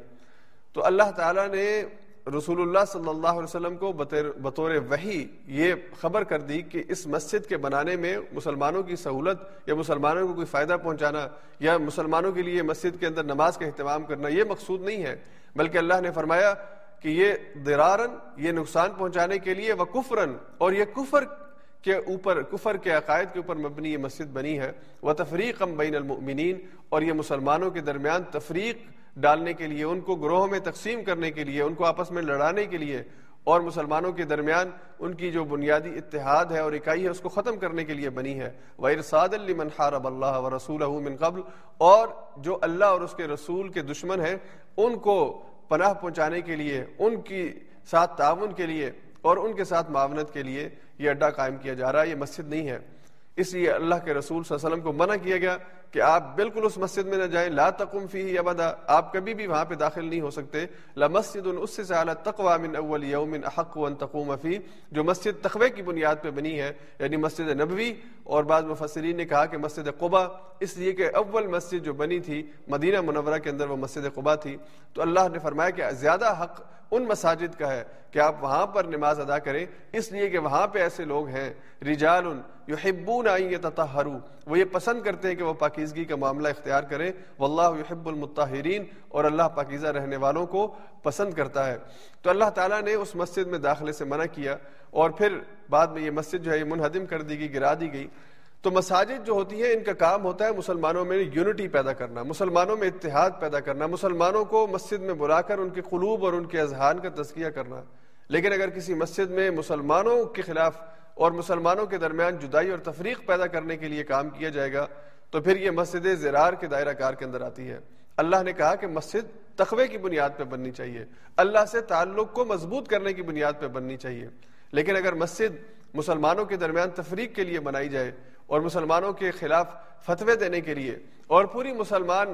تو اللہ تعالیٰ نے رسول اللہ صلی اللہ علیہ وسلم کو بطور وحی یہ خبر کر دی کہ اس مسجد کے بنانے میں مسلمانوں کی سہولت یا مسلمانوں کو کوئی فائدہ پہنچانا یا مسلمانوں کے لیے مسجد کے اندر نماز کا اہتمام کرنا یہ مقصود نہیں ہے، بلکہ اللہ نے فرمایا کہ یہ درارن یہ نقصان پہنچانے کے لیے وہ کفرن، اور یہ کفر کے اوپر کفر کے عقائد کے اوپر مبنی یہ مسجد بنی ہے۔ وہ تفریق بین المؤمنین، اور یہ مسلمانوں کے درمیان تفریق ڈالنے کے لیے، ان کو گروہوں میں تقسیم کرنے کے لیے، ان کو آپس میں لڑانے کے لیے اور مسلمانوں کے درمیان ان کی جو بنیادی اتحاد ہے اور اکائی ہے، اس کو ختم کرنے کے لیے بنی ہے۔ وہ ارساد المن حارب اللہ و رسول من قبل اور جو اللہ اور اس کے رسول کے دشمن ہیں، ان کو پناہ پہنچانے کے لیے، ان کی ساتھ تعاون کے لیے اور ان کے ساتھ معاونت کے لیے یہ اڈا قائم کیا جا رہا ہے، یہ مسجد نہیں ہے۔ اس لیے اللہ کے رسول صلی اللہ علیہ وسلم کو منع کیا گیا کہ آپ بالکل اس مسجد میں نہ جائیں، لا تقم فی ابدا، آپ کبھی بھی وہاں پہ داخل نہیں ہو سکتے۔ لا مسجد اس سے زیادہ تقوا من اول یوم احق ان تقوم فی جو مسجد تقوی کی بنیاد پہ بنی ہے یعنی مسجد نبوی اور بعض مفسرین نے کہا کہ مسجد قبا اس لیے کہ اول مسجد جو بنی تھی، مدینہ منورہ کے اندر وہ مسجد قبا تھی، تو اللہ نے فرمایا کہ زیادہ حق ان مساجد کا ہے کہ آپ وہاں پر نماز ادا کریں، اس لیے کہ وہاں پہ ایسے لوگ ہیں رجال یحبون ان یتطہروا وہ یہ پسند کرتے ہیں کہ وہ پاکیزگی کا معاملہ اختیار کریں۔ واللہ یحب المطہرین اور اللہ پاکیزہ رہنے والوں کو پسند کرتا ہے۔ تو اللہ تعالیٰ نے اس مسجد میں داخلے سے منع کیا اور پھر بعد میں یہ مسجد جو ہے یہ منہدم کر دی گئی، گرا دی گئی۔ تو مساجد جو ہوتی ہیں، ان کا کام ہوتا ہے مسلمانوں میں یونٹی پیدا کرنا، مسلمانوں میں اتحاد پیدا کرنا، مسلمانوں کو مسجد میں بلا کر ان کے قلوب اور ان کے اذہان کا تزکیہ کرنا۔ لیکن اگر کسی مسجد میں مسلمانوں کے خلاف اور مسلمانوں کے درمیان جدائی اور تفریق پیدا کرنے کے لیے کام کیا جائے گا، تو پھر یہ مسجد زرار کے دائرہ کار کے اندر آتی ہے۔ اللہ نے کہا کہ مسجد تقوی کی بنیاد پہ بننی چاہیے۔ اللہ سے تعلق کو مضبوط کرنے کی بنیاد پہ بننی چاہیے۔ لیکن اگر مسجد مسلمانوں کے درمیان تفریق کے لیے بنائی جائے اور مسلمانوں کے خلاف فتوے دینے کے لیے اور پوری مسلمان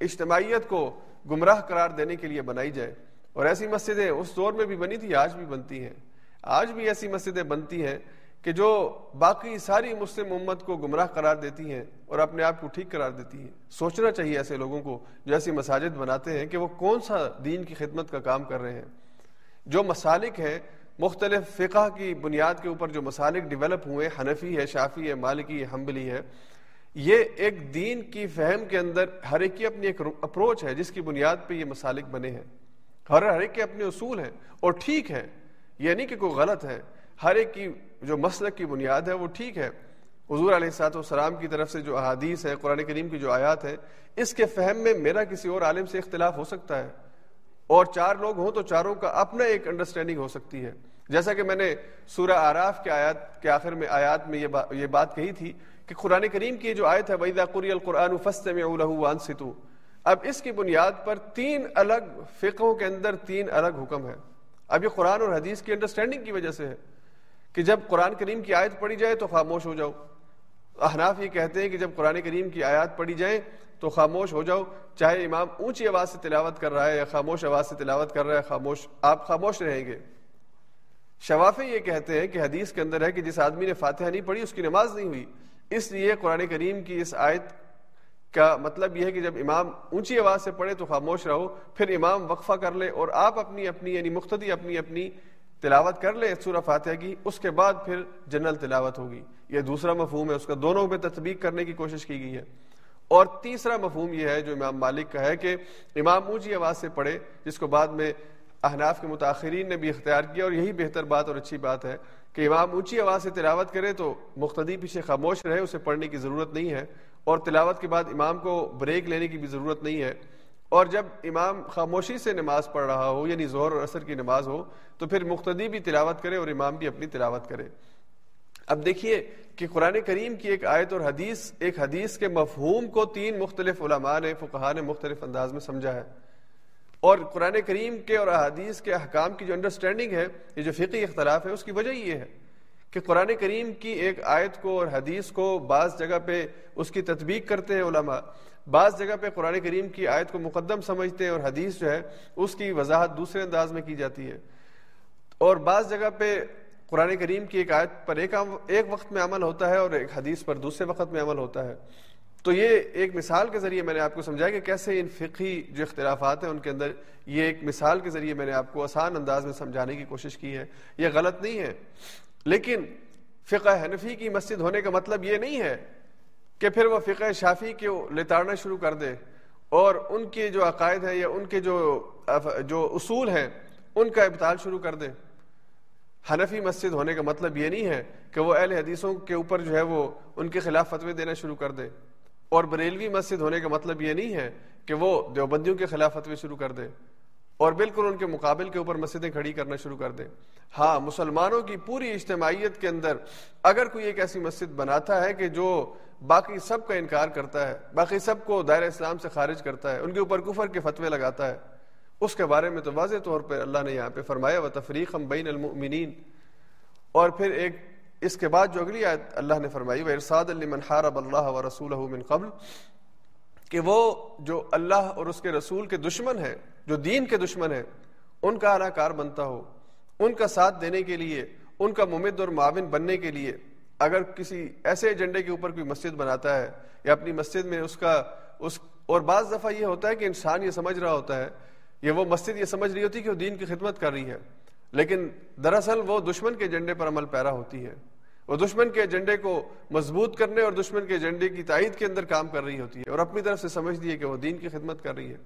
اجتماعیت کو گمراہ قرار دینے کے لیے بنائی جائے اور ایسی مسجدیں اس دور میں بھی بنی تھی آج بھی بنتی ہیں۔ آج بھی ایسی مسجدیں بنتی ہیں کہ جو باقی ساری مسلم امت کو گمراہ قرار دیتی ہیں اور اپنے آپ کو ٹھیک قرار دیتی ہیں، سوچنا چاہیے ایسے لوگوں کو جو ایسی مساجد بناتے ہیں کہ وہ کون سا دین کی خدمت کا کام کر رہے ہیں۔ جو مسالک ہیں، مختلف فقہ کی بنیاد کے اوپر جو مسالک ڈیولپ ہوئے، حنفی ہے شافی ہے، مالکی ہے، حنبلی ہے، یہ ایک دین کی فہم کے اندر ہر ایک کی اپنی ایک اپروچ ہے، جس کی بنیاد پہ یہ مسالک بنے ہیں۔ ہر ہر ایک کے اپنے اصول ہیں اور ٹھیک ہے یہ نہیں یعنی کہ کوئی غلط ہے۔ ہر ایک کی جو مسلک کی بنیاد ہے وہ ٹھیک ہے۔ حضور علیہ السلاط والسلام کی طرف سے جو احادیث ہے قرآن کریم کی جو آیات ہے اس کے فہم میں میرا کسی اور عالم سے اختلاف ہو سکتا ہے۔ اور چار لوگ ہوں تو چاروں کا اپنا ایک انڈرسٹینڈنگ ہو سکتی ہے۔ جیسا کہ میں نے سورہ آراف کے آیات کے آخر میں آیات میں یہ بات کہی تھی کہ قرآن کریم کی جو آیت ہے، وَإِذَا قُرِيَ الْقُرْآنُ فَاسْتَمِعُوا لَهُ وَانصِتُوا اب اس کی بنیاد پر تین الگ فقہوں کے اندر تین الگ حکم ہے اب یہ قرآن اور حدیث کی انڈرسٹینڈنگ کی وجہ سے ہے۔ کہ جب قرآن کریم کی آیت پڑھی جائے تو خاموش ہو جاؤ۔ احناف یہ کہتے ہیں کہ جب قرآن کریم کی آیات پڑھی جائیں تو خاموش ہو جاؤ۔ چاہے امام اونچی آواز سے تلاوت کر رہا ہے یا خاموش آواز سے تلاوت کر رہا ہے، خاموش، آپ خاموش رہیں گے۔ شوافے یہ کہتے ہیں کہ حدیث کے اندر ہے کہ جس آدمی نے فاتحہ نہیں پڑھی، اس کی نماز نہیں ہوئی۔ اس لیے قرآن کریم کی اس آیت کا مطلب یہ ہے کہ جب امام اونچی آواز سے پڑھے تو خاموش رہو، پھر امام وقفہ کر لے اور آپ اپنی اپنی یعنی مختدی اپنی اپنی تلاوت کر لے سورہ فاتحہ کی، اس کے بعد پھر جنرل تلاوت ہوگی۔ یہ دوسرا مفہوم ہے، اس کا دونوں پہ تطبیق کرنے کی کوشش کی گئی ہے۔ اور تیسرا مفہوم یہ ہے، جو امام مالک کا ہے کہ امام اونچی آواز سے پڑھے، جس کو بعد میں احناف کے متاثرین نے بھی اختیار کیا۔ اور یہی بہتر بات اور اچھی بات ہے کہ امام اونچی آواز سے تلاوت کرے تو مختدی پیچھے خاموش رہے، اسے پڑھنے کی ضرورت نہیں ہے۔ اور تلاوت کے بعد امام کو بریک لینے کی بھی ضرورت نہیں ہے۔ اور جب امام خاموشی سے نماز پڑھ رہا ہو یعنی زہر اور اثر کی نماز ہو، تو پھر مختدی بھی تلاوت کرے اور امام بھی اپنی تلاوت کرے۔ اب دیکھیے کہ قرآن کریم کی ایک آیت اور حدیث، ایک حدیث کے مفہوم کو تین مختلف علماء نے فقہ نے مختلف انداز میں سمجھا ہے۔ اور قرآن کریم کے اور احادیث کے احکام کی جو انڈرسٹینڈنگ ہے، یہ جو فقی اختلاف ہے، اس کی وجہ یہ ہے کہ قرآن کریم کی ایک آیت کو اور حدیث کو بعض جگہ پہ اس کی تطبیق کرتے ہیں علماء۔ بعض جگہ پہ قرآن کریم کی آیت کو مقدم سمجھتے ہیں اور حدیث جو ہے اس کی وضاحت دوسرے انداز میں کی جاتی ہے۔ اور بعض جگہ پہ قرآن کریم کی ایک آیت پر ایک ایک وقت میں عمل ہوتا ہے اور ایک حدیث پر دوسرے وقت میں عمل ہوتا ہے۔ تو یہ ایک مثال کے ذریعے میں نے آپ کو سمجھایا کہ کیسے ان فقہی جو اختلافات ہیں ان کے اندر یہ ایک مثال کے ذریعے میں نے آپ کو آسان انداز میں سمجھانے کی کوشش کی ہے۔ یہ غلط نہیں ہے۔ لیکن فقہ حنفی کی مسجد ہونے کا مطلب یہ نہیں ہے کہ پھر وہ فقہ شافی کو لتاڑنا شروع کر دے؟ اور ان کے جو عقائد ہیں یا ان کے جو جو اصول ہیں، ان کا ابتال شروع کر دے۔ حنفی مسجد ہونے کا مطلب یہ نہیں ہے کہ وہ اہل حدیثوں کے اوپر جو ہے وہ ان کے خلاف فتوے دینا شروع کر دے۔ اور بریلوی مسجد ہونے کا مطلب یہ نہیں ہے کہ وہ دیوبندیوں کے خلاف فتوے شروع کر دے۔ اور بالکل ان کے مقابل کے اوپر مسجدیں کھڑی کرنا شروع کر دیں ہاں مسلمانوں کی پوری اجتماعیت کے اندر اگر کوئی ایک ایسی مسجد بناتا ہے کہ جو باقی سب کا انکار کرتا ہے، باقی سب کو دائر اسلام سے خارج کرتا ہے، ان کے اوپر کفر کے فتوے لگاتا ہے۔ اس کے بارے میں تو واضح طور پہ اللہ نے یہاں پہ فرمایا و تفریق ہم بین المؤمنین اور پھر ایک اس کے بعد جو اگلی آیت اللہ نے فرمائی وہ ارساد حارب اللہ و رسول من قبل۔ کہ وہ جو اللہ اور اس کے رسول کے دشمن ہیں، جو دین کے دشمن ہیں، ان کا اعلیٰ کار بنتا ہو، ان کا ساتھ دینے کے لیے، ان کا ممد اور معاون بننے کے لیے۔ اگر کسی ایسے ایجنڈے کے اوپر کوئی مسجد بناتا ہے یا اپنی مسجد میں اس کا اس اور بعض دفعہ یہ ہوتا ہے کہ انسان یہ سمجھ رہا ہوتا ہے یہ وہ مسجد یہ سمجھ رہی ہوتی کہ وہ دین کی خدمت کر رہی ہے، لیکن دراصل وہ دشمن کے ایجنڈے پر عمل پیرا ہوتی ہے۔ وہ دشمن کے ایجنڈے کو مضبوط کرنے اور دشمن کے ایجنڈے کی تائید کے اندر کام کر رہی ہوتی ہے اور اپنی طرف سے سمجھ ہے کہ وہ دین کی خدمت کر رہی ہے۔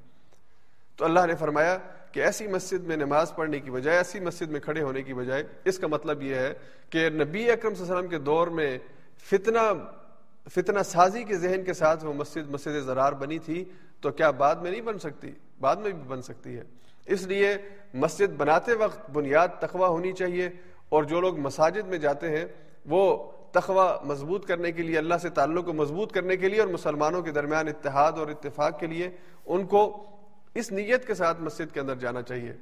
تو اللہ نے فرمایا کہ ایسی مسجد میں نماز پڑھنے کی بجائے، ایسی مسجد میں کھڑے ہونے کی بجائے، اس کا مطلب یہ ہے کہ نبی اکرم صلی اللہ علیہ وسلم کے دور میں فتنہ فتنہ سازی کے ذہن کے ساتھ وہ مسجد مسجد زرار بنی تھی، تو کیا بعد میں نہیں بن سکتی؟ بعد میں بھی بن سکتی ہے۔ اس لیے مسجد بناتے وقت بنیاد تخوہ ہونی چاہیے، اور جو لوگ مساجد میں جاتے ہیں، وہ تخوہ مضبوط کرنے کے لیے، اللہ سے تعلق کو مضبوط کرنے کے لیے، اور مسلمانوں کے درمیان اتحاد اور اتفاق کے لیے، ان کو اس نیت کے ساتھ مسجد کے اندر جانا چاہیے۔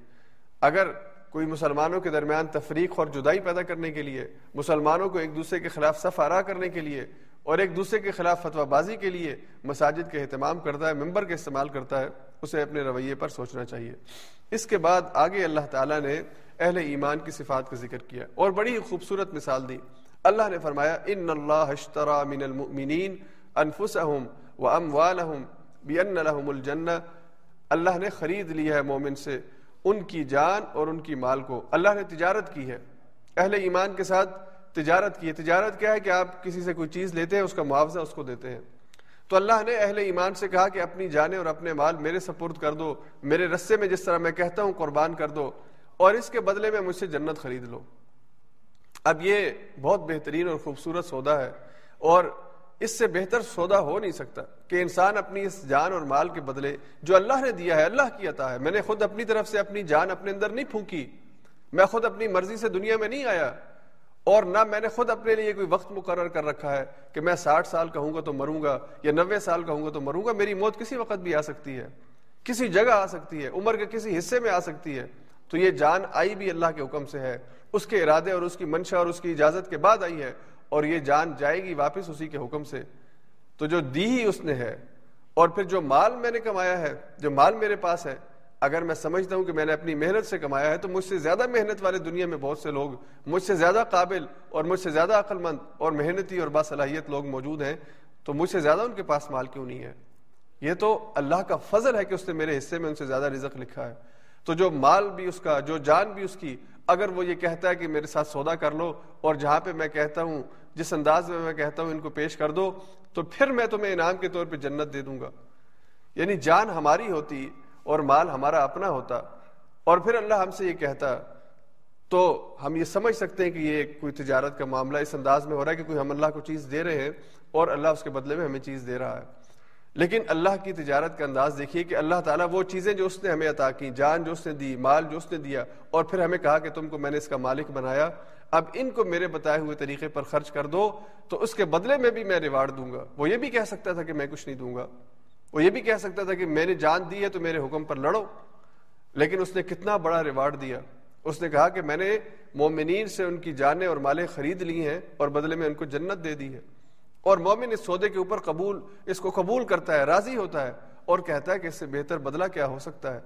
اگر کوئی مسلمانوں کے درمیان تفریق اور جدائی پیدا کرنے کے لیے، مسلمانوں کو ایک دوسرے کے خلاف صف آرا کرنے کے لیے اور ایک دوسرے کے خلاف فتویٰ بازی کے لیے مساجد کے اہتمام کرتا ہے، ممبر کے استعمال کرتا ہے، اسے اپنے رویے پر سوچنا چاہیے۔ اس کے بعد آگے اللہ تعالیٰ نے اہل ایمان کی صفات کا ذکر کیا اور بڑی خوبصورت مثال دی۔ اللہ نے فرمایا، ان اللہ اشترى من المؤمنین انفسهم واموالهم بان لهم الجنہ اللہ نے خرید لیا ہے مومن سے ان کی جان اور ان کی مال کو۔ اللہ نے تجارت کی ہے۔ اہل ایمان کے ساتھ تجارت کی ہے۔ تجارت کیا ہے کہ آپ کسی سے کوئی چیز لیتے ہیں، اس کا معاوضہ اس کو دیتے ہیں۔ تو اللہ نے اہل ایمان سے کہا کہ اپنی جانیں اور اپنے مال میرے سپرد کر دو، میرے رسے میں جس طرح میں کہتا ہوں قربان کر دو اور اس کے بدلے میں مجھ سے جنت خرید لو۔ اب یہ بہت بہترین اور خوبصورت سودا ہے اور اس سے بہتر سودا ہو نہیں سکتا کہ انسان اپنی اس جان اور مال کے بدلے جو اللہ نے دیا ہے، اللہ کی عطا ہے۔ میں نے خود اپنی طرف سے اپنی جان اپنے اندر نہیں پھونکی۔ میں خود اپنی مرضی سے دنیا میں نہیں آیا۔ اور نہ میں نے خود اپنے لیے کوئی وقت مقرر کر رکھا ہے کہ میں ساٹھ سال کہوں گا تو مروں گا یا نوے سال کہوں گا تو مروں گا۔ میری موت کسی وقت بھی آ سکتی ہے۔ کسی جگہ آ سکتی ہے۔ عمر کے کسی حصے میں آ سکتی ہے۔ تو یہ جان آئی بھی اللہ کے حکم سے ہے۔ اس کے ارادے اور اس کی منشا اور اس کی اجازت کے بعد آئی ہے۔ اور یہ جان جائے گی واپس اسی کے حکم سے۔ تو جو دی ہی اس نے ہے، اور پھر جو مال میں نے کمایا ہے، جو مال میرے پاس ہے، اگر میں سمجھتا ہوں کہ میں نے اپنی محنت سے کمایا ہے، تو مجھ سے زیادہ محنت والے دنیا میں بہت سے لوگ، مجھ سے زیادہ قابل اور مجھ سے زیادہ عقل مند اور محنتی اور باصلاحیت لوگ موجود ہیں، تو مجھ سے زیادہ ان کے پاس مال کیوں نہیں ہے؟ یہ تو اللہ کا فضل ہے کہ اس نے میرے حصے میں ان سے زیادہ رزق لکھا ہے۔ تو جو مال بھی اس کا، جو جان بھی اس کی اگر وہ یہ کہتا ہے کہ میرے ساتھ سودا کر لو اور جہاں پہ میں کہتا ہوں، جس انداز میں میں کہتا ہوں، ان کو پیش کر دو، تو پھر میں تمہیں انعام کے طور پہ جنت دے دوں گا۔ یعنی جان ہماری ہوتی اور مال ہمارا اپنا ہوتا۔ اور پھر اللہ ہم سے یہ کہتا، تو ہم یہ سمجھ سکتے ہیں کہ یہ کوئی تجارت کا معاملہ اس انداز میں ہو رہا ہے کہ کوئی ہم اللہ کو چیز دے رہے ہیں اور اللہ اس کے بدلے میں ہمیں چیز دے رہا ہے۔ لیکن اللہ کی تجارت کا انداز دیکھیے کہ اللہ تعالیٰ وہ چیزیں جو اس نے ہمیں عطا کی، جان جو اس نے دی، مال جو اس نے دیا اور پھر ہمیں کہا کہ تم کو میں نے اس کا مالک بنایا، اب ان کو میرے بتائے ہوئے طریقے پر خرچ کر دو تو اس کے بدلے میں بھی میں ریوارڈ دوں گا۔ وہ یہ بھی کہہ سکتا تھا کہ میں کچھ نہیں دوں گا۔ وہ یہ بھی کہہ سکتا تھا کہ میں نے جان دی ہے تو میرے حکم پر لڑو۔ لیکن اس نے کتنا بڑا ریوارڈ دیا۔ اس نے کہا کہ میں نے مومنین سے ان کی جانیں اور مالیں خرید لی ہیں اور بدلے میں ان کو جنت دے دی ہے۔ اور مومن اس سودے کے اوپر قبول، اس کو قبول کرتا ہے، راضی ہوتا ہے اور کہتا ہے کہ اس سے بہتر بدلہ کیا ہو سکتا ہے۔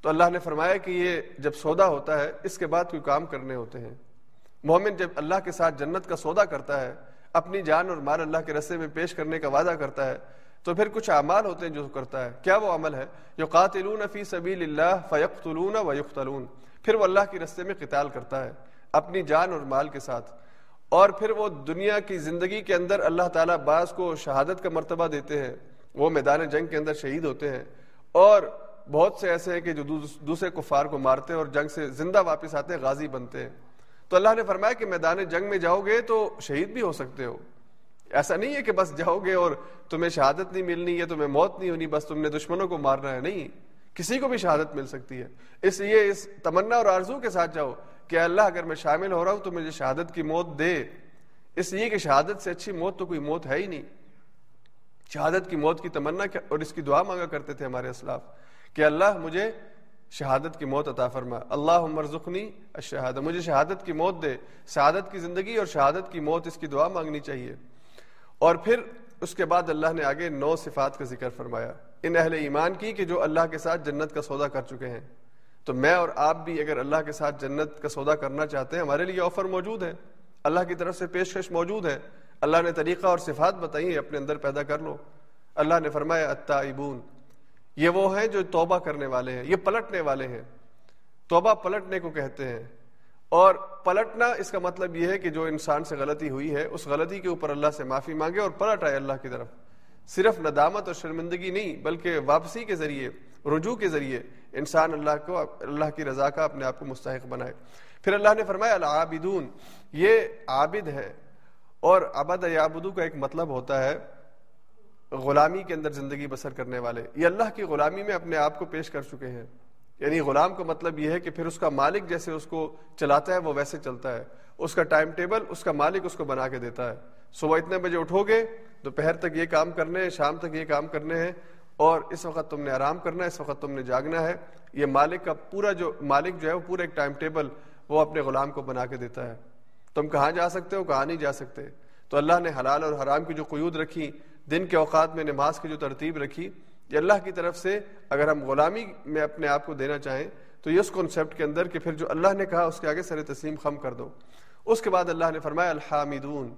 تو اللہ نے فرمایا کہ یہ جب سودا ہوتا ہے، اس کے بعد کوئی کام کرنے ہوتے ہیں۔ مومن جب اللہ کے ساتھ جنت کا سودا کرتا ہے، اپنی جان اور مال اللہ کے رستے میں پیش کرنے کا وعدہ کرتا ہے، تو پھر کچھ اعمال ہوتے ہیں جو کرتا ہے۔ کیا وہ عمل ہے؟ جو قاتلون فی سبیل اللہ فیقتلون و یقتلون پھر وہ اللہ کے رستے میں قتال کرتا ہے، اپنی جان اور مال کے ساتھ۔ اور پھر وہ دنیا کی زندگی کے اندر اللہ تعالیٰ بعض کو شہادت کا مرتبہ دیتے ہیں، وہ میدان جنگ کے اندر شہید ہوتے ہیں۔ اور بہت سے ایسے ہیں کہ جو دوسرے کفار کو مارتے ہیں اور جنگ سے زندہ واپس آتے ہیں، غازی بنتے ہیں۔ تو اللہ نے فرمایا کہ میدان جنگ میں جاؤ گے تو شہید بھی ہو سکتے ہو۔ ایسا نہیں ہے کہ بس جاؤ گے اور تمہیں شہادت نہیں ملنی ہے تمہیں موت نہیں ہونی، بس تم نے دشمنوں کو مارنا ہے۔ نہیں، کسی کو بھی شہادت مل سکتی ہے۔ اس لیے اس تمنا اور آرزو کے ساتھ جاؤ کہ اللہ اگر میں شامل ہو رہا ہوں تو مجھے شہادت کی موت دے۔ اس لیے کہ شہادت سے اچھی موت تو کوئی موت ہے ہی نہیں۔ شہادت کی موت کی تمنا اور اس کی دعا مانگا کرتے تھے ہمارے اسلاف کہ اللہ مجھے شہادت کی موت عطا فرما۔ اللہ عمر زخنی شہادت مجھے شہادت کی موت دے۔ شہادت کی زندگی اور شہادت کی موت اس کی دعا مانگنی چاہیے۔ اور پھر اس کے بعد اللہ نے آگے نو صفات کا ذکر فرمایا۔ ان اہل ایمان کی کہ جو اللہ کے ساتھ جنت کا سودا کر چکے ہیں۔ تو میں اور آپ بھی اگر اللہ کے ساتھ جنت کا سودا کرنا چاہتے ہیں، ہمارے لیے آفر موجود ہے اللہ کی طرف سے پیشکش موجود ہے اللہ نے طریقہ اور صفات بتائی اپنے اندر پیدا کر لو۔ اللہ نے فرمایا اتائبون یہ وہ ہیں جو توبہ کرنے والے ہیں، یہ پلٹنے والے ہیں۔ توبہ پلٹنے کو کہتے ہیں۔ اور پلٹنا، اس کا مطلب یہ ہے کہ جو انسان سے غلطی ہوئی ہے، اس غلطی کے اوپر اللہ سے معافی مانگے اور پلٹ آئے اللہ کی طرف۔ صرف ندامت اور شرمندگی نہیں، بلکہ واپسی کے ذریعے رجوع کے ذریعے انسان اللہ کو، اللہ کی رضا کا اپنے آپ کو مستحق بنائے۔ پھر اللہ نے فرمایا، العابدون، یہ عابد ہے۔ اور ابد یابدو کا ایک مطلب ہوتا ہے غلامی کے اندر زندگی بسر کرنے والے۔ یہ اللہ کی غلامی میں اپنے آپ کو پیش کر چکے ہیں۔ یعنی غلام کا مطلب یہ ہے کہ پھر اس کا مالک جیسے اس کو چلاتا ہے، وہ ویسے چلتا ہے۔ اس کا ٹائم ٹیبل اس کا مالک اس کو بنا کے دیتا ہے۔ صبح اتنے بجے اٹھو گے، دوپہر تک یہ کام کرنے ہیں، شام تک یہ کام کرنے ہیں۔ اور اس وقت تم نے آرام کرنا ہے، اس وقت تم نے جاگنا ہے۔ یہ مالک کا پورا جو، مالک جو ہے، وہ پورا ایک ٹائم ٹیبل وہ اپنے غلام کو بنا کے دیتا ہے۔ تم کہاں جا سکتے ہو، کہاں نہیں جا سکتے۔ تو اللہ نے حلال اور حرام کی جو قیود رکھی، دن کے اوقات میں نماز کی جو ترتیب رکھی، یہ اللہ کی طرف سے اگر ہم غلامی میں اپنے آپ کو دینا چاہیں، تو یہ اس کانسیپٹ کے اندر کہ پھر جو اللہ نے کہا، اس کے آگے سر تسلیم خم کر دو۔ اس کے بعد اللہ نے فرمایا، الحامدون۔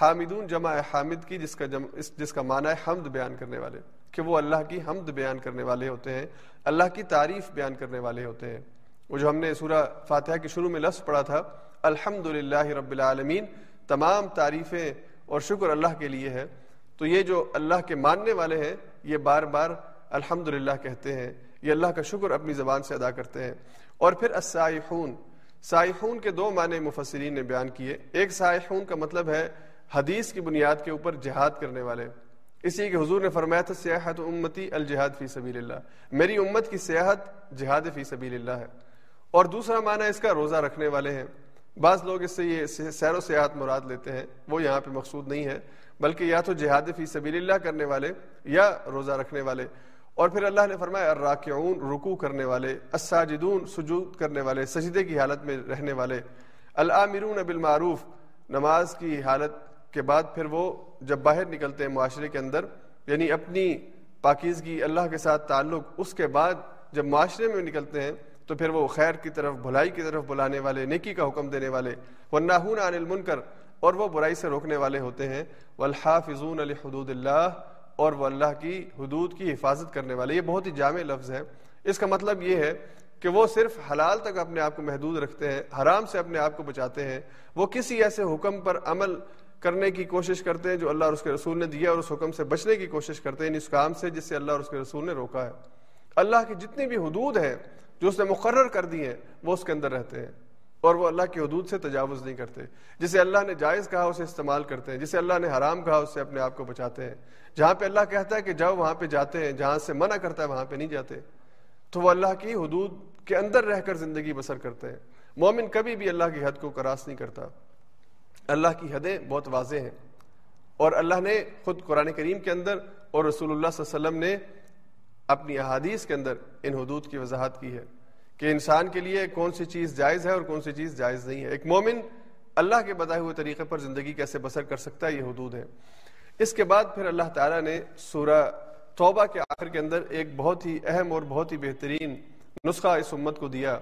حامدون جمع حامد کی، جس کا جم جس کا معنی ہے حمد بیان کرنے والے۔ کہ وہ اللہ کی حمد بیان کرنے والے ہوتے ہیں، اللہ کی تعریف بیان کرنے والے ہوتے ہیں۔ وہ جو ہم نے سورہ فاتحہ کے شروع میں لفظ پڑھا تھا الحمد رب العالمین، تمام تعریفیں اور شکر اللہ کے لیے ہے۔ تو یہ جو اللہ کے ماننے والے ہیں، یہ بار بار الحمد کہتے ہیں۔ یہ اللہ کا شکر اپنی زبان سے ادا کرتے ہیں۔ اور پھر السائحون۔ سائحون کے دو معنی مفسرین نے بیان کیے۔ ایک سائحون کا مطلب ہے حدیث کی بنیاد کے اوپر جہاد کرنے والے۔ اسی کے حضور نے فرمایا تھا، سیاحت امتی الجہاد فی سبیل اللہ میری امت کی سیاحت جہاد فی سبیل اللہ ہے۔ اور دوسرا معنی اس کا روزہ رکھنے والے ہیں۔ بعض لوگ اس سے یہ سیر و سیاحت مراد لیتے ہیں۔ وہ یہاں پہ مقصود نہیں ہے، بلکہ یا تو جہاد فی سبیل اللہ کرنے والے یا روزہ رکھنے والے۔ اور پھر اللہ نے فرمایا، الراکعون، رکوع کرنے والے، الساجدون، سجود کرنے والے، سجدے کی حالت میں رہنے والے۔ العامرون بالمعروف، نماز کی حالت کے بعد پھر وہ جب باہر نکلتے ہیں معاشرے کے اندر یعنی اپنی پاکیزگی، اللہ کے ساتھ تعلق، اس کے بعد جب معاشرے میں نکلتے ہیں، تو پھر وہ خیر کی طرف، بھلائی کی طرف بلانے والے، نیکی کا حکم دینے والے وہ ناہون عن المنکر، اور وہ برائی سے روکنے والے ہوتے ہیں، والحافظون علی حدود اللہ، اور وہ اللہ کی حدود کی حفاظت کرنے والے۔ یہ بہت ہی جامع لفظ ہے۔ اس کا مطلب یہ ہے کہ وہ صرف حلال تک اپنے آپ کو محدود رکھتے ہیں، حرام سے اپنے آپ کو بچاتے ہیں۔ وہ کسی ایسے حکم پر عمل کرنے کی کوشش کرتے ہیں جو اللہ اور اس کے رسول نے دیا اور اس حکم سے بچنے کی کوشش کرتے ہیں یعنی اس کام سے جس سے اللہ اور اس کے رسول نے روکا ہے۔ اللہ کی جتنی بھی حدود ہیں جو اس نے مقرر کر دی ہیں، وہ اس کے اندر رہتے ہیں۔ اور وہ اللہ کی حدود سے تجاوز نہیں کرتے۔ جسے اللہ نے جائز کہا، اسے استعمال کرتے ہیں۔ جسے اللہ نے حرام کہا اس سے اپنے آپ کو بچاتے ہیں۔ جہاں پہ اللہ کہتا ہے کہ جاؤ، وہاں پہ جاتے ہیں۔ جہاں سے منع کرتا ہے، وہاں پہ نہیں جاتے۔ تو وہ اللہ کی حدود کے اندر رہ کر زندگی بسر کرتے ہیں۔ مومن کبھی بھی اللہ کی حد کو کراس نہیں کرتا۔ اللہ کی حدیں بہت واضح ہیں۔ اور اللہ نے خود قرآن کریم کے اندر اور رسول اللہ صلی اللہ علیہ وسلم نے اپنی احادیث کے اندر ان حدود کی وضاحت کی ہے کہ انسان کے لیے کون سی چیز جائز ہے اور کون سی چیز جائز نہیں ہے۔ ایک مومن اللہ کے بتائے ہوئے طریقے پر زندگی کیسے بسر کر سکتا ہے، یہ حدود ہے اس کے بعد پھر اللہ تعالیٰ نے سورہ توبہ کے آخر کے اندر ایک بہت ہی اہم اور بہت ہی بہترین نسخہ اس امت کو دیا۔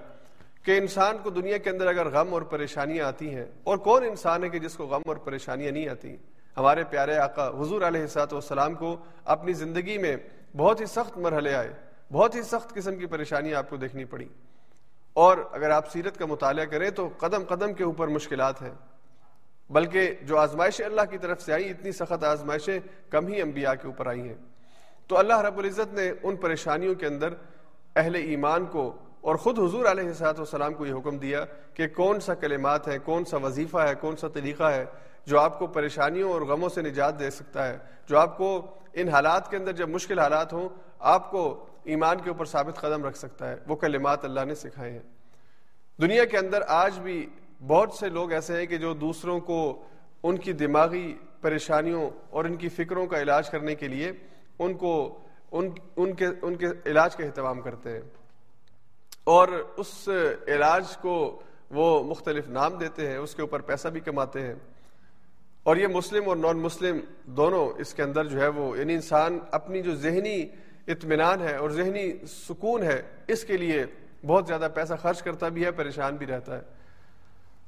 کہ انسان کو دنیا کے اندر اگر غم اور پریشانیاں آتی ہیں، اور کون انسان ہے کہ جس کو غم اور پریشانیاں نہیں آتی؟ ہمارے پیارے آقا حضور علیہ السلاط والسلام کو اپنی زندگی میں بہت ہی سخت مرحلے آئے، بہت ہی سخت قسم کی پریشانیاں آپ کو دیکھنی پڑی۔ اور اگر آپ سیرت کا مطالعہ کریں تو قدم قدم کے اوپر مشکلات ہیں۔ بلکہ جو آزمائشیں اللہ کی طرف سے آئی اتنی سخت آزمائشیں کم ہی انبیاء کے اوپر آئی ہیں۔ تو اللہ رب العزت نے ان پریشانیوں کے اندر اہل ایمان کو اور خود حضور علیہ صاحب والسلام کو یہ حکم دیا کہ کون سا کلمات ہے، کون سا وظیفہ ہے، کون سا طریقہ ہے جو آپ کو پریشانیوں اور غموں سے نجات دے سکتا ہے، جو آپ کو ان حالات کے اندر جب مشکل حالات ہوں، آپ کو ایمان کے اوپر ثابت قدم رکھ سکتا ہے۔ وہ کلمات اللہ نے سکھائے ہیں۔ دنیا کے اندر آج بھی بہت سے لوگ ایسے ہیں کہ جو دوسروں کو ان کی دماغی پریشانیوں اور ان کی فکروں کا علاج کرنے کے لیے ان کو، ان ان کے ان کے علاج کا اہتمام کرتے ہیں۔ اور اس علاج کو وہ مختلف نام دیتے ہیں، اس کے اوپر پیسہ بھی کماتے ہیں۔ اور یہ مسلم اور نان مسلم دونوں اس کے اندر جو ہے وہ یعنی انسان اپنی جو ذہنی اطمینان ہے اور ذہنی سکون ہے، اس کے لیے بہت زیادہ پیسہ خرچ کرتا بھی ہے، پریشان بھی رہتا ہے۔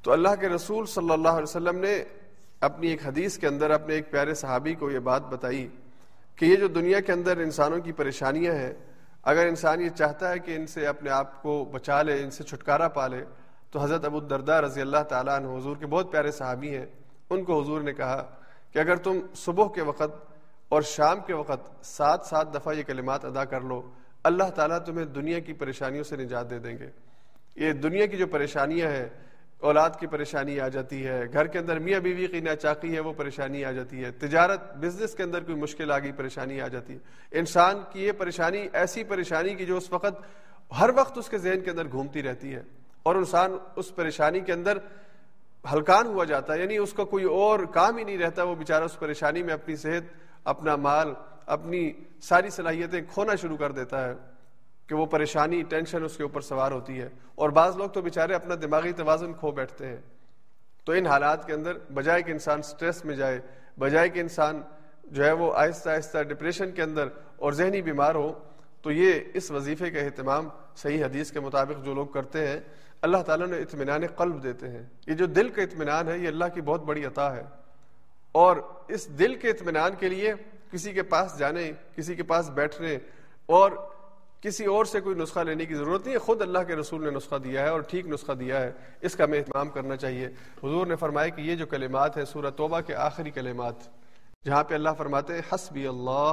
تو اللہ کے رسول صلی اللہ علیہ وسلم نے اپنی ایک حدیث کے اندر، اپنے ایک پیارے صحابی کو یہ بات بتائی کہ یہ جو دنیا کے اندر انسانوں کی پریشانیاں ہیں اگر انسان یہ چاہتا ہے کہ ان سے اپنے آپ کو بچا لے، ان سے چھٹکارا پا لے، تو حضرت ابو الدردہ رضی اللہ تعالیٰ عنہ حضور کے بہت پیارے صحابی ہیں، ان کو حضور نے کہا کہ اگر تم صبح کے وقت اور شام کے وقت سات سات دفعہ یہ کلمات ادا کر لو، اللہ تعالیٰ تمہیں دنیا کی پریشانیوں سے نجات دے دیں گے۔ یہ دنیا کی جو پریشانیاں ہیں اولاد کی پریشانی آ جاتی ہے، گھر کے اندر میاں بیوی کی ناچاقی ہے، وہ پریشانی آ جاتی ہے۔ تجارت بزنس کے اندر کوئی مشکل آ گئی پریشانی آ جاتی ہے۔ انسان کی یہ پریشانی، ایسی پریشانی کی جو اس وقت ہر وقت اس کے ذہن کے اندر گھومتی رہتی ہے۔ اور انسان اس پریشانی کے اندر ہلکان ہوا جاتا ہے یعنی اس کا کوئی اور کام ہی نہیں رہتا، وہ بیچارہ اس پریشانی میں اپنی صحت، اپنا مال، اپنی ساری صلاحیتیں کھونا شروع کر دیتا ہے۔ کہ وہ پریشانی، ٹینشن اس کے اوپر سوار ہوتی ہے۔ اور بعض لوگ تو بیچارے اپنا دماغی توازن کھو بیٹھتے ہیں۔ تو ان حالات کے اندر بجائے کہ انسان سٹریس میں جائے، بجائے کہ انسان جو ہے وہ آہستہ آہستہ ڈپریشن کے اندر اور ذہنی بیمار ہو، تو یہ اس وظیفے کا اہتمام صحیح حدیث کے مطابق جو لوگ کرتے ہیں، اللہ تعالیٰ نے اطمینان قلب دیتے ہیں۔ یہ جو دل کا اطمینان ہے، یہ اللہ کی بہت بڑی عطا ہے۔ اور اس دل کے اطمینان کے لیے کسی کے پاس جانے، کسی کے پاس بیٹھنے اور کسی اور سے کوئی نسخہ لینے کی ضرورت نہیں ہے۔ خود اللہ کے رسول نے نسخہ دیا ہے اور ٹھیک نسخہ دیا ہے۔ اس کا ہمیں اہتمام کرنا چاہیے۔ حضور نے فرمایا کہ یہ جو کلمات ہیں، سورہ توبہ کے آخری کلمات، جہاں پہ اللہ فرماتے ہیں، حسبی اللہ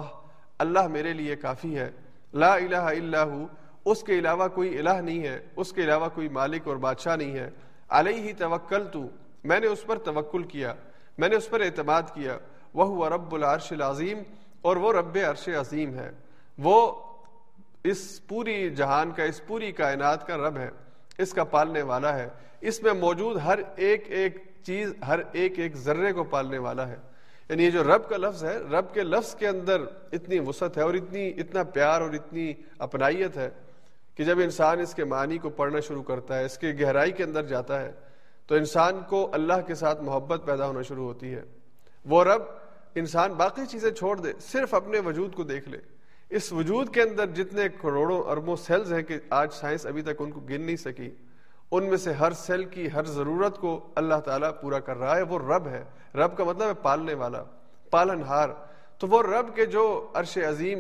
اللہ میرے لیے کافی ہے۔ لا الہ الا ہو، اس کے علاوہ کوئی الہ نہیں ہے، اس کے علاوہ کوئی مالک اور بادشاہ نہیں ہے۔ علیہ ہی توکل تو میں نے اس پر توکل کیا، میں نے اس پر اعتماد کیا۔ وہ رب العرش العظیم، اور وہ رب عرش عظیم ہے۔ وہ اس پوری جہان کا، اس پوری کائنات کا رب ہے، اس کا پالنے والا ہے۔ اس میں موجود ہر ایک ایک چیز، ہر ایک ایک ذرے کو پالنے والا ہے۔ یعنی یہ جو رب کا لفظ ہے، رب کے لفظ کے اندر اتنی وسعت ہے اور اتنی، اتنا پیار اور اتنی اپنائیت ہے کہ جب انسان اس کے معنی کو پڑھنا شروع کرتا ہے، اس کے گہرائی کے اندر جاتا ہے، تو انسان کو اللہ کے ساتھ محبت پیدا ہونا شروع ہوتی ہے۔ وہ رب انسان باقی چیزیں چھوڑ دے، صرف اپنے وجود کو دیکھ لے۔ اس وجود کے اندر جتنے کروڑوں اربوں سیلز ہیں کہ آج سائنس ابھی تک ان کو گن نہیں سکی، ان میں سے ہر سیل کی ہر ضرورت کو اللہ تعالیٰ پورا کر رہا ہے، وہ رب ہے۔ رب کا مطلب ہے پالنے والا پالن ہار تو وہ رب کے جو عرش عظیم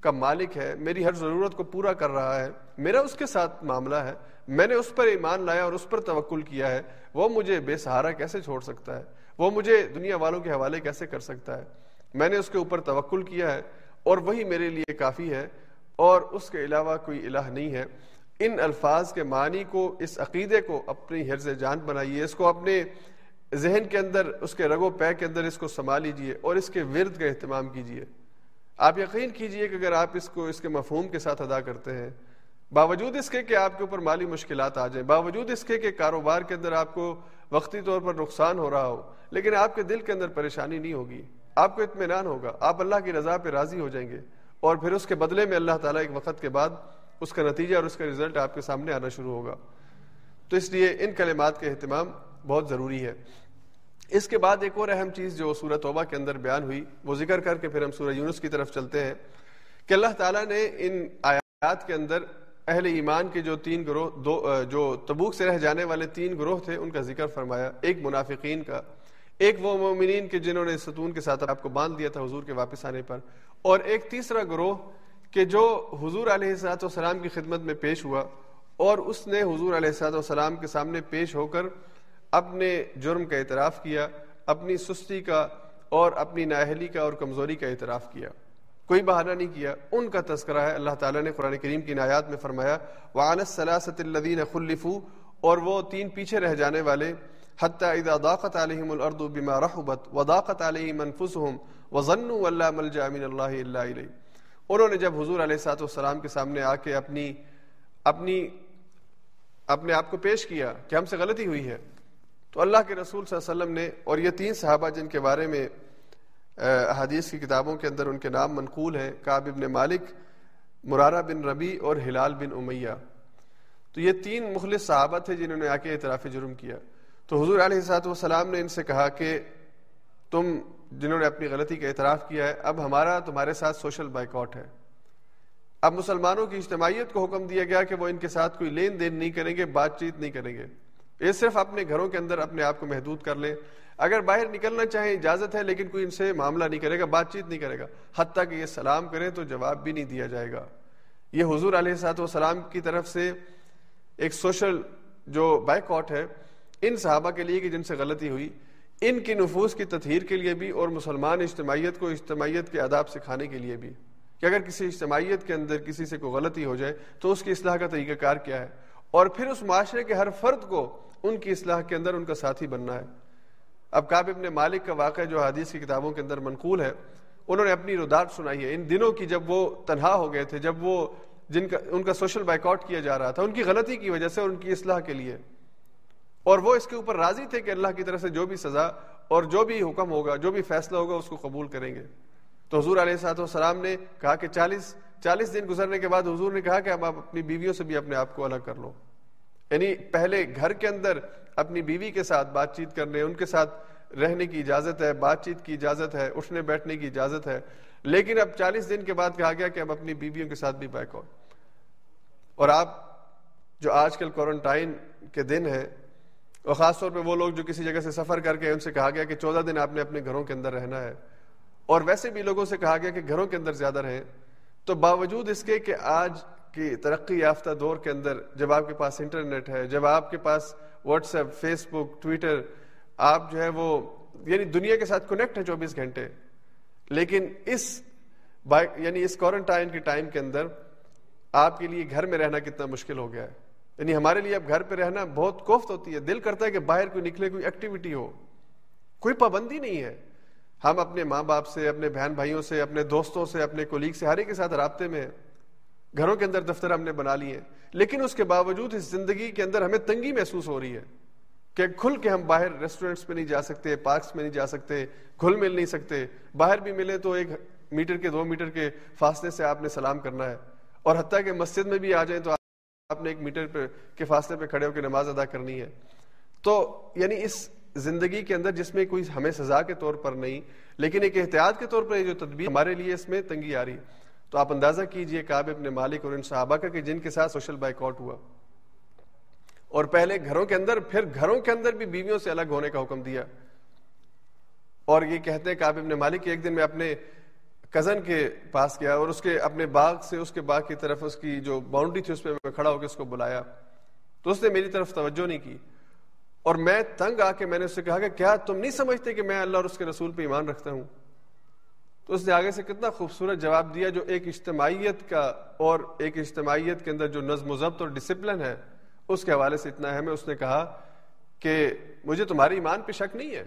کا مالک ہے، میری ہر ضرورت کو پورا کر رہا ہے۔ میرا اس کے ساتھ معاملہ ہے، میں نے اس پر ایمان لایا اور اس پر توکل کیا ہے۔ وہ مجھے بے سہارا کیسے چھوڑ سکتا ہے؟ وہ مجھے دنیا والوں کے حوالے کیسے کر سکتا ہے؟ میں نے اس کے اوپر توکل کیا ہے۔ اور وہی میرے لیے کافی ہے، اور اس کے علاوہ کوئی الہ نہیں ہے۔ ان الفاظ کے معنی کو، اس عقیدے کو اپنی حرز جان بنائیے۔ اس کو اپنے ذہن کے اندر، اس کے رگ و پے کے اندر اس کو سنبھال لیجیے اور اس کے ورد کا اہتمام کیجیے آپ یقین کیجیے کہ اگر آپ اس کو، اس کے مفہوم کے ساتھ ادا کرتے ہیں، باوجود اس کے کہ آپ کے اوپر مالی مشکلات آ جائیں، باوجود اس کے کہ کاروبار کے اندر آپ کو وقتی طور پر نقصان ہو رہا ہو، لیکن آپ کے دل کے اندر پریشانی نہیں ہوگی۔ آپ کو اطمینان ہوگا، آپ اللہ کی رضا پہ راضی ہو جائیں گے اور پھر اس کے بدلے میں اللہ تعالیٰ ایک وقت کے بعد اس کا نتیجہ اور اس کا رزلٹ آپ کے سامنے آنا شروع ہوگا۔ تو اس لیے ان کلمات کا اہتمام بہت ضروری ہے اس کے بعد ایک اور اہم چیز جو سورہ توبہ کے اندر بیان ہوئی، وہ ذکر کر کے پھر ہم سورہ یونس کی طرف چلتے ہیں کہ اللہ تعالیٰ نے ان آیات کے اندر اہل ایمان کے جو تین گروہ، دو، جو تبوک سے رہ جانے والے تین گروہ تھے، ان کا ذکر فرمایا، ایک منافقین کا۔ ایک وہ مومنین کے جنہوں نے ستون کے ساتھ آپ کو باندھ دیا تھا حضور کے واپس آنے پر، اور ایک تیسرا گروہ کہ جو حضور علیہ السلاۃ والسلام کی خدمت میں پیش ہوا، اور اس نے حضور علیہ السلاۃ والسلام کے سامنے پیش ہو کر اپنے جرم کا اعتراف کیا، اپنی سستی کا اور اپنی نااہلی کا اور کمزوری کا اعتراف کیا۔ کوئی بہانہ نہیں کیا، ان کا تذکرہ ہے۔ اللہ تعالیٰ نے قرآن کریم کی نایات میں فرمایا وعن السلاست الذین خلفوا، اور وہ تین پیچھے رہ جانے والے حتی اذا ضاقت علیہم الارض بما رحبت وضاقت علیہم انفسهم وظنوا واللہ ملجا من اللہ الا الیہ انہوں نے جب حضور علیہ الصلوۃ والسلام کے سامنے آ کے اپنی اپنی اپنے آپ کو پیش کیا کہ ہم سے غلطی ہوئی ہے، تو اللہ کے رسول صلی اللہ علیہ وسلم نے اور یہ تین صحابہ جن کے بارے میں حدیث کی کتابوں کے اندر ان کے نام منقول ہیں، کعب ابن مالک، مرارہ بن ربی اور ہلال بن امیہ۔ تو یہ تین مخلص صحابہ تھے جنہوں نے آ کے اعتراف جرم کیا۔ تو حضور علیہ سات والسلام نے ان سے کہا کہ تم جنہوں نے اپنی غلطی کا اعتراف کیا ہے، اب ہمارا تمہارے ساتھ سوشل بائیکاٹ ہے۔ اب مسلمانوں کی اجتماعیت کو حکم دیا گیا کہ وہ ان کے ساتھ کوئی لین دین نہیں کریں گے، بات چیت نہیں کریں گے۔ یہ صرف اپنے گھروں کے اندر اپنے آپ کو محدود کر لیں۔ اگر باہر نکلنا چاہیں اجازت ہے، لیکن کوئی ان سے معاملہ نہیں کرے گا، بات چیت نہیں کرے گا۔ حتیٰ کہ یہ سلام کریں تو جواب بھی نہیں دیا جائے گا۔ یہ حضور علیہ سات وسلام کی طرف سے ایک سوشل جو بائک آؤٹ ہے ان صحابہ کے لیے کہ جن سے غلطی ہوئی، ان کی نفوس کی تطہیر کے لیے بھی اور مسلمان اجتماعیت کو اجتماعیت کے آداب سکھانے کے لیے بھی۔ کہ اگر کسی اجتماعیت کے اندر کسی سے کوئی غلطی ہو جائے، تو اس کی اصلاح کا طریقہ کار کیا ہے؟ اور پھر اس معاشرے کے ہر فرد کو ان کی اصلاح کے اندر ان کا ساتھی بننا ہے۔ اب کاب ابن مالک کا واقعہ جو حدیث کی کتابوں کے اندر منقول ہے، انہوں نے اپنی ردات سنائی ہے۔ ان دنوں کی جب وہ تنہا ہو گئے تھے، جب وہ جن کا، ان کا سوشل بائک آؤٹ کیا جا رہا تھا، ان کی غلطی کی وجہ سے ان کی اصلاح کے لیے۔ اور وہ اس کے اوپر راضی تھے کہ اللہ کی طرف سے جو بھی سزا اور جو بھی حکم ہوگا، جو بھی فیصلہ ہوگا، اس کو قبول کریں گے۔ تو حضور علیہ صاحب السلام نے کہا کہ چالیس چالیس دن گزرنے کے بعد حضور نے کہا کہ اب آپ اپنی بیویوں سے بھی اپنے آپ کو الگ کر لو۔ یعنی پہلے گھر کے اندر اپنی بیوی کے ساتھ بات چیت کرنے ان کے ساتھ رہنے کی اجازت ہے، بات چیت کی اجازت ہے، اٹھنے بیٹھنے کی اجازت ہے۔ لیکن اب چالیس دن کے بعد کہا گیا کہ اب اپنی بیویوں کے ساتھ بھی بیک آؤ اور آپ جو آج کل کوارنٹائن کے دن ہیں اور خاص طور پہ وہ لوگ جو کسی جگہ سے سفر کر کے ان سے کہا گیا کہ چودہ دن آپ نے اپنے گھروں کے اندر رہنا ہے۔ اور ویسے بھی لوگوں سے کہا گیا کہ گھروں کے اندر زیادہ رہیں۔ تو باوجود اس کے کہ آج کی ترقی یافتہ دور کے اندر جب آپ کے پاس انٹرنیٹ ہے، جب آپ کے پاس WhatsApp, Facebook, Twitter, آپ جو ہے وہ یعنی دنیا کے ساتھ کنیکٹ ہے چوبیس گھنٹے۔ لیکن اس یعنی اس کوارنٹائن کے ٹائم کے اندر آپ کے لیے گھر میں رہنا کتنا مشکل ہو گیا ہے۔ یعنی ہمارے لیے اب گھر پہ رہنا بہت کوفت ہوتی ہے، دل کرتا ہے کہ باہر کوئی نکلے کوئی ایکٹیویٹی ہو۔ کوئی پابندی نہیں ہے۔ ہم اپنے ماں باپ سے، اپنے بہن بھائیوں سے، اپنے دوستوں سے، اپنے کولیگ سے، ہر ایک کے ساتھ رابطے میں گھروں کے اندر دفتر ہم نے بنا لیے۔ لیکن اس کے باوجود اس زندگی کے اندر ہمیں تنگی محسوس ہو رہی ہے کہ کھل کے ہم باہر ریسٹورینٹس میں نہیں جا سکتے پارکس میں نہیں جا سکتے، گھل مل نہیں سکتے۔ باہر بھی ملے تو ایک میٹر کے، دو میٹر کے فاصلے سے آپ نے سلام کرنا ہے۔ اور حتیٰ کہ مسجد میں بھی آ جائیں تو آپ نے ایک میٹر پہ، کے فاصلے پہ کھڑے ہو کے نماز ادا کرنی ہے۔ تو یعنی اس زندگی کے اندر جس میں کوئی ہمیں سزا کے طور پر نہیں، لیکن ایک احتیاط کے طور پر یہ جو تدبیر ہمارے لیے اس میں تنگی آ رہی۔ تو آپ اندازہ کیجیے کعب ابن مالک اور ان صحابہ کا کہ جن کے ساتھ سوشل بائک آؤٹ ہوا۔ اور پہلے گھروں کے اندر، پھر گھروں کے اندر بھی بیویوں سے الگ ہونے کا حکم دیا۔ اور یہ کہتے ہیں کعب ابن مالک کہ ایک دن میں اپنے کزن کے پاس گیا اور اس کے اپنے باغ سے اس کے باغ کی طرف اس کی جو باؤنڈری تھی اس پہ میں کھڑا ہو کے اس کو بلایا۔ تو اس نے میری طرف توجہ نہیں کی۔ اور میں تنگ آ کے میں نے اس سے کہا کہ کیا تم نہیں سمجھتے کہ میں اللہ اور اس کے رسول پہ ایمان رکھتا ہوں؟ تو اس نے آگے سے کتنا خوبصورت جواب دیا جو ایک اجتماعیت کا اور ایک اجتماعیت کے اندر جو نظم و ضبط اور ڈسپلن ہے، اس کے حوالے سے اتنا ہے۔ اس نے کہا کہ مجھے تمہاری ایمان پہ شک نہیں ہے۔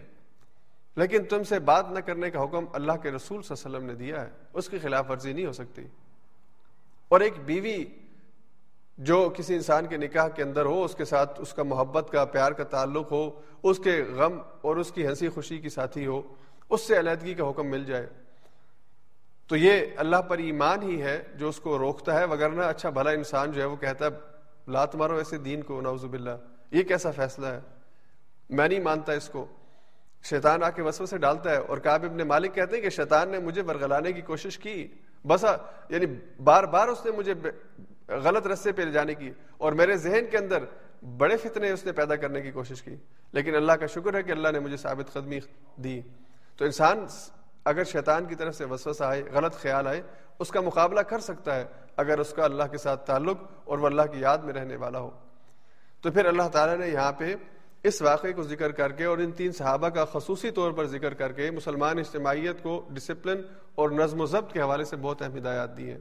لیکن تم سے بات نہ کرنے کا حکم اللہ کے رسول صلی اللہ علیہ وسلم نے دیا ہے۔ اس کی خلاف ورزی نہیں ہو سکتی۔ اور ایک بیوی جو کسی انسان کے نکاح کے اندر ہو، اس کے ساتھ اس کا محبت کا، پیار کا تعلق ہو، اس کے غم اور اس کی ہنسی خوشی کی ساتھی ہو، اس سے علیحدگی کا حکم مل جائے۔ تو یہ اللہ پر ایمان ہی ہے جو اس کو روکتا ہے وغیرہ اچھا بھلا انسان جو ہے وہ کہتا ہے، لات مارو ایسے دین کو، نعوذ باللہ۔ یہ کیسا فیصلہ ہے؟ میں نہیں مانتا اس کو۔ شیطان آ کے وسو سے ڈالتا ہے اور کعب ابن مالک کہتے ہیں کہ شیطان نے مجھے ورگلانے کی کوشش کی۔ بس یعنی بار بار اس نے مجھے غلط رستے پہ لے جانے کی اور میرے ذہن کے اندر بڑے فتنے اس نے پیدا کرنے کی کوشش کی۔ لیکن اللہ کا شکر ہے کہ اللہ نے مجھے ثابت قدمی دی۔ تو انسان اگر شیطان کی طرف سے وسوسہ آئے، غلط خیال آئے، اس کا مقابلہ کر سکتا ہے اگر اس کا اللہ کے ساتھ تعلق اور وہ اللہ کی یاد میں رہنے والا ہو۔ تو پھر اللہ تعالیٰ نے یہاں پہ اس واقعے کو ذکر کر کے اور ان تین صحابہ کا خصوصی طور پر ذکر کر کے مسلمان اجتماعیت کو ڈسپلن اور نظم و ضبط کے حوالے سے بہت اہم ہدایات دی ہیں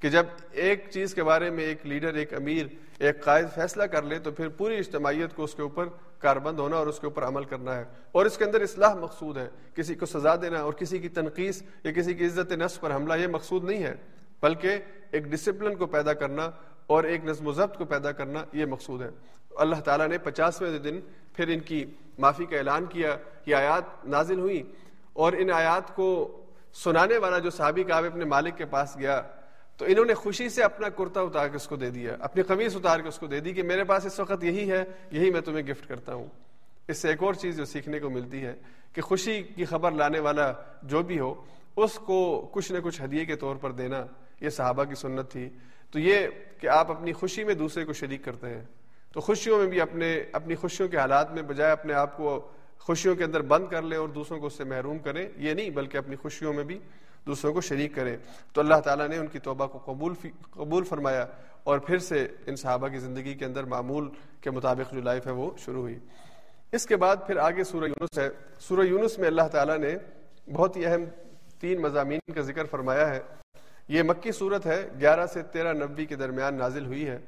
کہ جب ایک چیز کے بارے میں ایک لیڈر، ایک امیر، ایک قائد فیصلہ کر لے تو پھر پوری اجتماعیت کو اس کے اوپر کاربند ہونا اور اس کے اوپر عمل کرنا ہے اور اس کے اندر اصلاح مقصود ہے۔ کسی کو سزا دینا اور کسی کی تنقید یا کسی کی عزت نفس پر حملہ یہ مقصود نہیں ہے، بلکہ ایک ڈسپلن کو پیدا کرنا اور ایک نظم و ضبط کو پیدا کرنا یہ مقصود ہے۔ اللہ تعالیٰ نے پچاسویں دن پھر ان کی معافی کا اعلان کیا، یہ آیات نازل ہوئی اور ان آیات کو سنانے والا جو صحابی کا اپنے مالک کے پاس گیا، تو انہوں نے خوشی سے اپنا کرتا اتار کے اس کو دے دیا، اپنی قمیص اتار کے اس کو دے دی کہ میرے پاس اس وقت یہی ہے، یہی میں تمہیں گفٹ کرتا ہوں۔ اس سے ایک اور چیز جو سیکھنے کو ملتی ہے کہ خوشی کی خبر لانے والا جو بھی ہو، اس کو کچھ نہ کچھ ہدیے کے طور پر دینا، یہ صحابہ کی سنت تھی۔ تو یہ کہ آپ اپنی خوشی میں دوسرے کو شریک کرتے ہیں۔ تو خوشیوں میں بھی اپنے اپنی خوشیوں کے حالات میں بجائے اپنے آپ کو خوشیوں کے اندر بند کر لیں اور دوسروں کو اس سے محروم کریں، یہ نہیں، بلکہ اپنی خوشیوں میں بھی دوسروں کو شریک کریں۔ تو اللہ تعالیٰ نے ان کی توبہ کو قبول قبول فرمایا اور پھر سے ان صحابہ کی زندگی کے اندر معمول کے مطابق جو لائف ہے وہ شروع ہوئی۔ اس کے بعد پھر آگے سورہ یونس ہے۔ سورہ یونس میں اللہ تعالیٰ نے بہت ہی اہم تین مضامین کا ذکر فرمایا ہے۔ یہ مکی صورت ہے، گیارہ سے تیرہ نبی کے درمیان نازل ہوئی ہے۔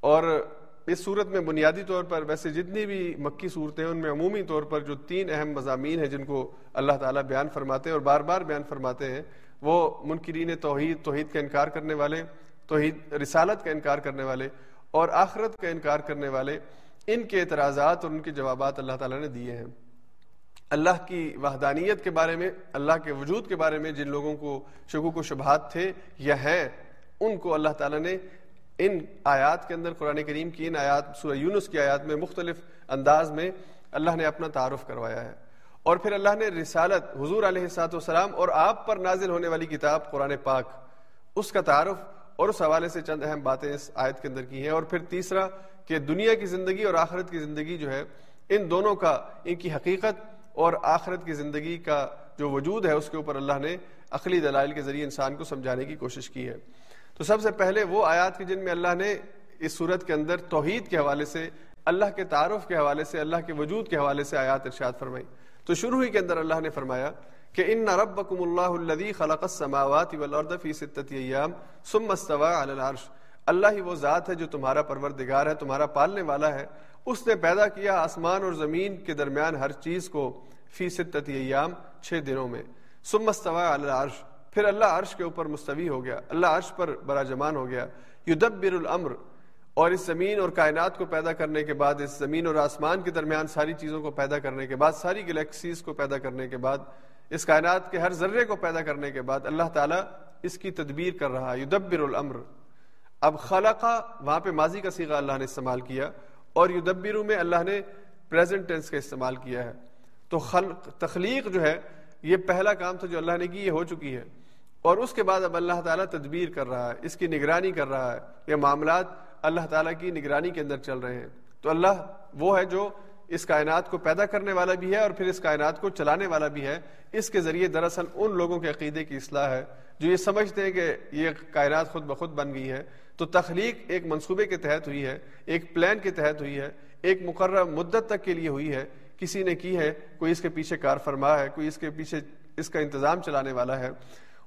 اور اس صورت میں بنیادی طور پر ویسے جتنی بھی مکی صورتیں ہیں، ان میں عمومی طور پر جو تین اہم مضامین ہیں جن کو اللہ تعالیٰ بیان فرماتے ہیں اور بار بار بیان فرماتے ہیں، وہ منکرین توحید توحید کا انکار کرنے والے، توحید، رسالت کا انکار کرنے والے اور آخرت کا انکار کرنے والے، ان کے اعتراضات اور ان کے جوابات اللہ تعالیٰ نے دیے ہیں۔ اللہ کی وحدانیت کے بارے میں، اللہ کے وجود کے بارے میں جن لوگوں کو شکوک و شبہات تھے یا ہیں، ان کو اللہ تعالیٰ نے ان آیات کے اندر قرآن کریم کی، ان آیات، سورہ یونس کی آیات میں مختلف انداز میں اللہ نے اپنا تعارف کروایا ہے۔ اور پھر اللہ نے رسالت حضور علیہ سات وسلام اور آپ پر نازل ہونے والی کتاب قرآن پاک، اس کا تعارف اور اس حوالے سے چند اہم باتیں اس آیت کے اندر کی ہیں۔ اور پھر تیسرا کہ دنیا کی زندگی اور آخرت کی زندگی جو ہے، ان دونوں کا، ان کی حقیقت اور آخرت کی زندگی کا جو وجود ہے، اس کے اوپر اللہ نے عقلی دلائل کے ذریعے انسان کو سمجھانے کی کوشش کی ہے۔ تو سب سے پہلے وہ آیات کی جن میں اللہ نے اس صورت کے اندر توحید کے حوالے سے، اللہ کے تعارف کے حوالے سے، اللہ کے وجود کے حوالے سے آیات ارشاد فرمائی۔ تو شروع ہی کے اندر اللہ نے فرمایا کہ ان ربکم اللہ الذی خلق السماوات والارض فی ستۃ ایام ثم استوى علی العرش۔ اللہ ہی وہ ذات ہے جو تمہارا پروردگار ہے، تمہارا پالنے والا ہے۔ اس نے پیدا کیا آسمان اور زمین کے درمیان ہر چیز کو فی ستۃ ایام، چھ دنوں میں۔ ثم استوى علی العرش۔ پھر اللہ عرش کے اوپر مستوی ہو گیا، اللہ عرش پر برا جمان ہو گیا۔ یدبر الامر، اور اس زمین اور کائنات کو پیدا کرنے کے بعد، اس زمین اور آسمان کے درمیان ساری چیزوں کو پیدا کرنے کے بعد، ساری گلیکسیز کو پیدا کرنے کے بعد، اس کائنات کے ہر ذرے کو پیدا کرنے کے بعد اللہ تعالیٰ اس کی تدبیر کر رہا یدبر الامر۔ اب خلقہ وہاں پہ ماضی کا سیغہ اللہ نے استعمال کیا، اور یدبرو میں اللہ نے پریزنٹ ٹینس کا استعمال کیا ہے۔ تو خلق، تخلیق جو ہے، یہ پہلا کام تھا جو اللہ نے کی، یہ ہو چکی ہے۔ اور اس کے بعد اب اللہ تعالیٰ تدبیر کر رہا ہے، اس کی نگرانی کر رہا ہے۔ یہ معاملات اللہ تعالیٰ کی نگرانی کے اندر چل رہے ہیں۔ تو اللہ وہ ہے جو اس کائنات کو پیدا کرنے والا بھی ہے اور پھر اس کائنات کو چلانے والا بھی ہے۔ اس کے ذریعے دراصل ان لوگوں کے عقیدے کی اصلاح ہے جو یہ سمجھتے ہیں کہ یہ کائنات خود بخود بن گئی ہے تو تخلیق ایک منصوبے کے تحت ہوئی ہے، ایک پلان کے تحت ہوئی ہے، ایک مقررہ مدت تک کے لیے ہوئی ہے۔ کسی نے کی ہے، کوئی اس کے پیچھے کار فرما ہے، کوئی اس کے پیچھے اس کا انتظام چلانے والا ہے۔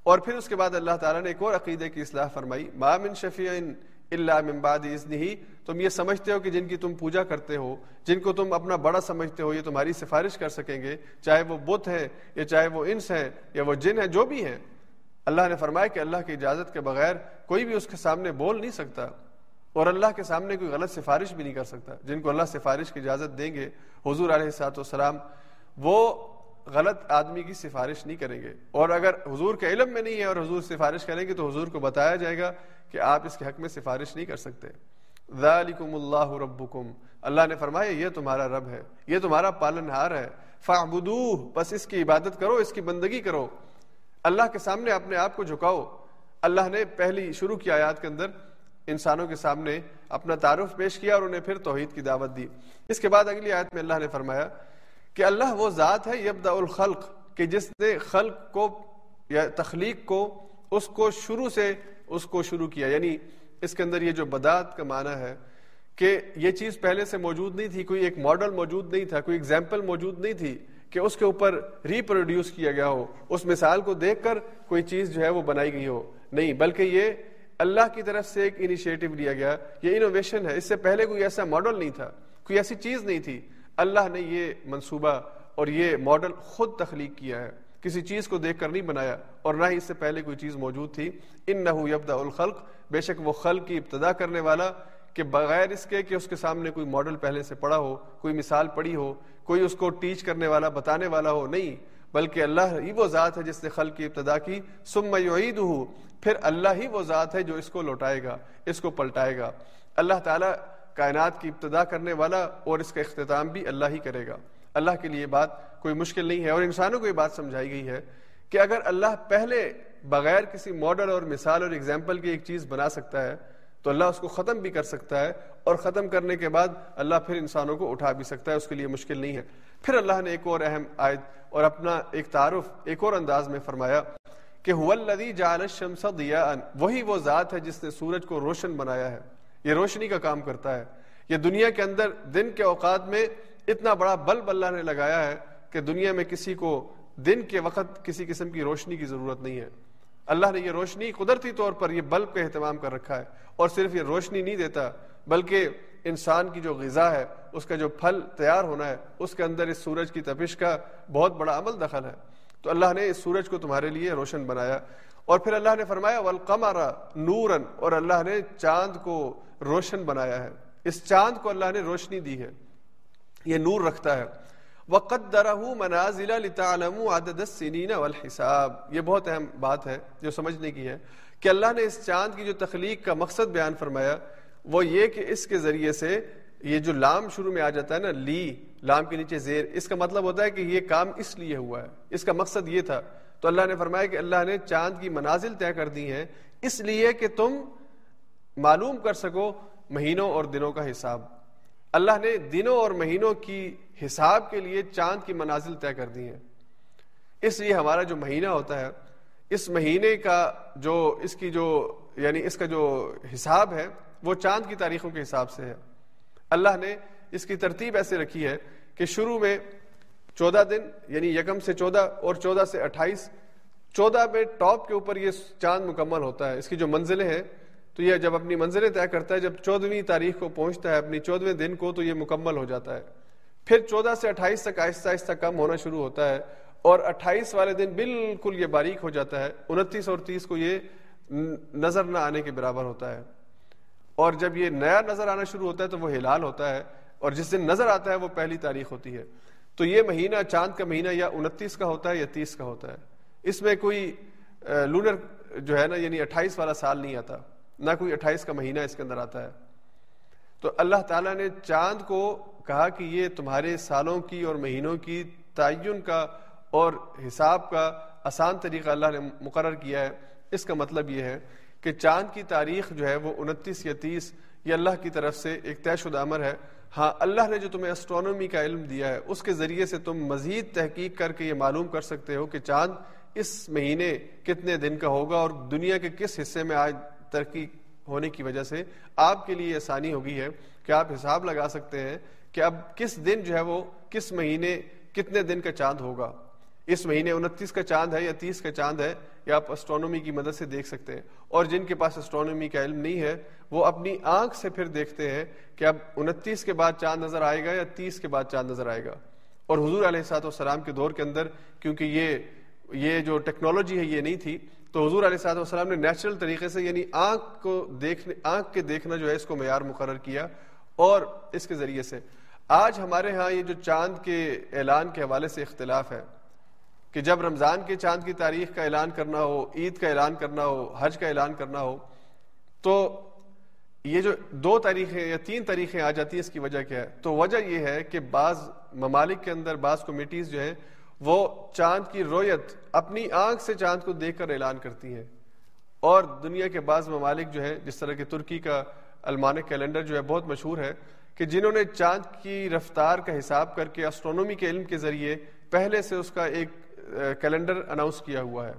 اور پھر اس کے بعد اللہ تعالیٰ نے ایک اور عقیدے کی اصلاح فرمائی، ما من شفیع اللہ من بعد اذنہ تم یہ سمجھتے ہو کہ جن کی تم پوجا کرتے ہو، جن کو تم اپنا بڑا سمجھتے ہو، یہ تمہاری سفارش کر سکیں گے، چاہے وہ بت ہیں یا چاہے وہ انس ہیں یا وہ جن ہیں جو بھی ہیں۔ اللہ نے فرمایا کہ اللہ کی اجازت کے بغیر کوئی بھی اس کے سامنے بول نہیں سکتا اور اللہ کے سامنے کوئی غلط سفارش بھی نہیں کر سکتا۔ جن کو اللہ سفارش کی اجازت دیں گے، حضور علیہ سات وسلام وہ غلط آدمی کی سفارش نہیں کریں گے۔ اور اگر حضور کے علم میں نہیں ہے اور حضور سفارش کریں گے تو حضور کو بتایا جائے گا کہ آپ اس کے حق میں سفارش نہیں کر سکتے۔ ذالکم اللہ ربکم۔ اللہ نے فرمایا، یہ تمہارا رب ہے، یہ تمہارا پالن ہار ہے۔ فعبدوہ بس اس کی عبادت کرو، اس کی بندگی کرو۔ اللہ کے سامنے اپنے آپ کو جھکاؤ۔ اللہ نے پہلی شروع کی آیات کے اندر انسانوں کے سامنے اپنا تعارف پیش کیا اور انہیں پھر توحید کی دعوت دی۔ اس کے بعد اگلی آیت میں اللہ نے فرمایا کہ اللہ وہ ذات ہے یبدا الخلق، کہ جس نے خلق کو یا تخلیق کو اس کو شروع سے اس کو شروع کیا۔ یعنی اس کے اندر یہ جو بدات کا معنی ہے کہ یہ چیز پہلے سے موجود نہیں تھی، کوئی ایک ماڈل موجود نہیں تھا، کوئی اگزامپل موجود نہیں تھی کہ اس کے اوپر ریپروڈیوس کیا گیا ہو۔ اس مثال کو دیکھ کر کوئی چیز جو ہے وہ بنائی گئی ہو۔ نہیں، بلکہ یہ اللہ کی طرف سے ایک انیشیٹو لیا گیا۔ یہ انوویشن ہے۔ اس سے پہلے کوئی ایسا ماڈل نہیں تھا، کوئی ایسی چیز نہیں تھی۔ اللہ نے یہ منصوبہ اور یہ ماڈل خود تخلیق کیا ہے۔ کسی چیز کو دیکھ کر نہیں بنایا اور نہ ہی اس سے پہلے کوئی چیز موجود تھی۔ ان نہ یبدا الخلق۔ بے شک وہ خلق کی ابتدا کرنے والا کہ بغیر اس کے کہ اس کے سامنے کوئی ماڈل پہلے سے پڑا ہو، کوئی مثال پڑی ہو، کوئی اس کو ٹیچ کرنے والا، بتانے والا ہو، نہیں۔ بلکہ اللہ ہی وہ ذات ہے جس نے خلق کی ابتدا کی۔ سم ہو پھر اللہ ہی وہ ذات ہے جو اس کو لوٹائے گا، اس کو پلٹائے گا۔ اللہ تعالیٰ کائنات کی ابتدا کرنے والا اور اس کا اختتام بھی اللہ ہی کرے گا۔ اللہ کے لیے بات کوئی مشکل نہیں ہے اور انسانوں کو یہ بات سمجھائی گئی ہے کہ اگر اللہ پہلے بغیر کسی ماڈل اور مثال اور اگزامپل کی ایک چیز بنا سکتا ہے، تو اللہ اس کو ختم بھی کر سکتا ہے اور ختم کرنے کے بعد اللہ پھر انسانوں کو اٹھا بھی سکتا ہے، اس کے لیے مشکل نہیں ہے۔ پھر اللہ نے ایک اور اہم آیت اور اپنا ایک تعارف، ایک اور انداز میں فرمایا کہ وہی وہ ذات ہے جس نے سورج کو روشن بنایا ہے۔ یہ روشنی کا کام کرتا ہے۔ یہ دنیا کے اندر دن کے اوقات میں اتنا بڑا بلب اللہ نے لگایا ہے کہ دنیا میں کسی کو دن کے وقت کسی قسم کی روشنی کی ضرورت نہیں ہے۔ اللہ نے یہ روشنی قدرتی طور پر یہ بلب کا اہتمام کر رکھا ہے اور صرف یہ روشنی نہیں دیتا، بلکہ انسان کی جو غذا ہے، اس کا جو پھل تیار ہونا ہے، اس کے اندر اس سورج کی تپش کا بہت بڑا عمل دخل ہے۔ تو اللہ نے اس سورج کو تمہارے لیے روشن بنایا۔ اور پھر اللہ نے فرمایا ولقمر نورن اور اللہ نے چاند کو روشن بنایا ہے۔ اس چاند کو اللہ نے روشنی دی ہے۔ یہ نور رکھتا ہے۔ وَقَدَّرَهُ مَنَازِلَ لِتَعْلَمُوا عَدَدَ السِّنِينَ وَالْحِسَابِ۔ یہ بہت اہم بات ہے جو سمجھنے کی ہے کہ اللہ نے اس چاند کی جو تخلیق کا مقصد بیان فرمایا، وہ یہ کہ اس کے ذریعے سے یہ جو لام شروع میں آ جاتا ہے نا، لی، لام کے نیچے زیر، اس کا مطلب ہوتا ہے کہ یہ کام اس لیے ہوا ہے۔ اس کا مقصد یہ تھا تو اللہ نے فرمایا کہ اللہ نے چاند کی منازل طے کر دی ہیں، اس لیے کہ تم معلوم کر سکو مہینوں اور دنوں کا حساب۔ اللہ نے دنوں اور مہینوں کی حساب کے لیے چاند کی منازل طے کر دی ہیں۔ اس لیے ہمارا جو مہینہ ہوتا ہے، اس مہینے کا جو، اس کی جو یعنی اس کا جو حساب ہے، وہ چاند کی تاریخوں کے حساب سے ہے۔ اللہ نے اس کی ترتیب ایسے رکھی ہے کہ شروع میں چودہ دن یعنی یکم سے چودہ اور چودہ سے اٹھائیس، چودہ میں ٹاپ کے اوپر یہ چاند مکمل ہوتا ہے۔ اس کی جو منزلیں ہیں، تو یہ جب اپنی منزلیں طے کرتا ہے، جب چودہویں تاریخ کو پہنچتا ہے اپنی چودہویں دن کو، تو یہ مکمل ہو جاتا ہے۔ پھر چودہ سے اٹھائیس تک آہستہ آہستہ کم ہونا شروع ہوتا ہے اور اٹھائیس والے دن بالکل یہ باریک ہو جاتا ہے۔ انتیس اور تیس کو یہ نظر نہ آنے کے برابر ہوتا ہے۔ اور جب یہ نیا نظر آنا شروع ہوتا ہے، تو وہ ہلال ہوتا ہے اور جس دن نظر آتا ہے، وہ پہلی تاریخ ہوتی ہے۔ تو یہ مہینہ چاند کا مہینہ یا انتیس کا ہوتا ہے یا تیس کا ہوتا ہے۔ اس میں کوئی لونر جو ہے نا یعنی اٹھائیس والا سال نہیں آتا۔ نہ کوئی اٹھائیس کا مہینہ اس کے اندر آتا ہے۔ تو اللہ تعالیٰ نے چاند کو کہا کہ یہ تمہارے سالوں کی اور مہینوں کی تعین کا اور حساب کا آسان طریقہ اللہ نے مقرر کیا ہے۔ اس کا مطلب یہ ہے کہ چاند کی تاریخ جو ہے وہ انتیس یا تیس یہ اللہ کی طرف سے ایک طے شدہ امر ہے۔ ہاں اللہ نے جو تمہیں اسٹرانومی کا علم دیا ہے، اس کے ذریعے سے تم مزید تحقیق کر کے یہ معلوم کر سکتے ہو کہ چاند اس مہینے کتنے دن کا ہوگا اور دنیا کے کس حصے میں آج ترقی ہونے کی وجہ سے آپ کے لیے آسانی ہوگی ہے۔ کہ آپ حساب لگا سکتے ہیں کہ اب کس دن جو ہے وہ کس مہینے کتنے دن کا چاند ہوگا؟ اس مہینے انتیس کا چاند ہے یا تیس کا چاند ہے؟ یا آپ اسٹرانومی کی مدد سے دیکھ سکتے ہیں۔ اور جن کے پاس اسٹرانومی کا علم نہیں ہے، وہ اپنی آنکھ سے پھر دیکھتے ہیں کہ اب انتیس کے بعد چاند نظر آئے گا یا تیس کے بعد چاند نظر آئے گا۔ اور حضور علیہ سات والسلام کے دور کے اندر، کیونکہ یہ یہ جو ٹیکنالوجی ہے، یہ نہیں تھی، تو حضور علیہ صاحب والسلام نے نیچرل طریقے سے یعنی آنکھ کو دیکھنے، آنکھ کے دیکھنا جو ہے، اس کو معیار مقرر کیا۔ اور اس کے ذریعے سے، آج ہمارے ہاں یہ جو چاند کے اعلان کے حوالے سے اختلاف ہے۔ کہ جب رمضان کے چاند کی تاریخ کا اعلان کرنا ہو، عید کا اعلان کرنا ہو، حج کا اعلان کرنا ہو، تو یہ جو دو تاریخیں یا تین تاریخیں آ جاتی ہیں، اس کی وجہ کیا ہے؟ تو وجہ یہ ہے کہ بعض ممالک کے اندر، بعض کمیٹیز جو ہیں، وہ چاند کی رویت اپنی آنکھ سے چاند کو دیکھ کر اعلان کرتی ہیں۔ اور دنیا کے بعض ممالک جو ہے جس طرح کہ ترکی کا المانک کیلنڈر جو ہے، بہت مشہور ہے کہ جنہوں نے چاند کی رفتار کا حساب کر کے اسٹرونومی کے علم کے ذریعے پہلے سے اس کا ایک کیلنڈر اناؤنس کیا ہوا ہے۔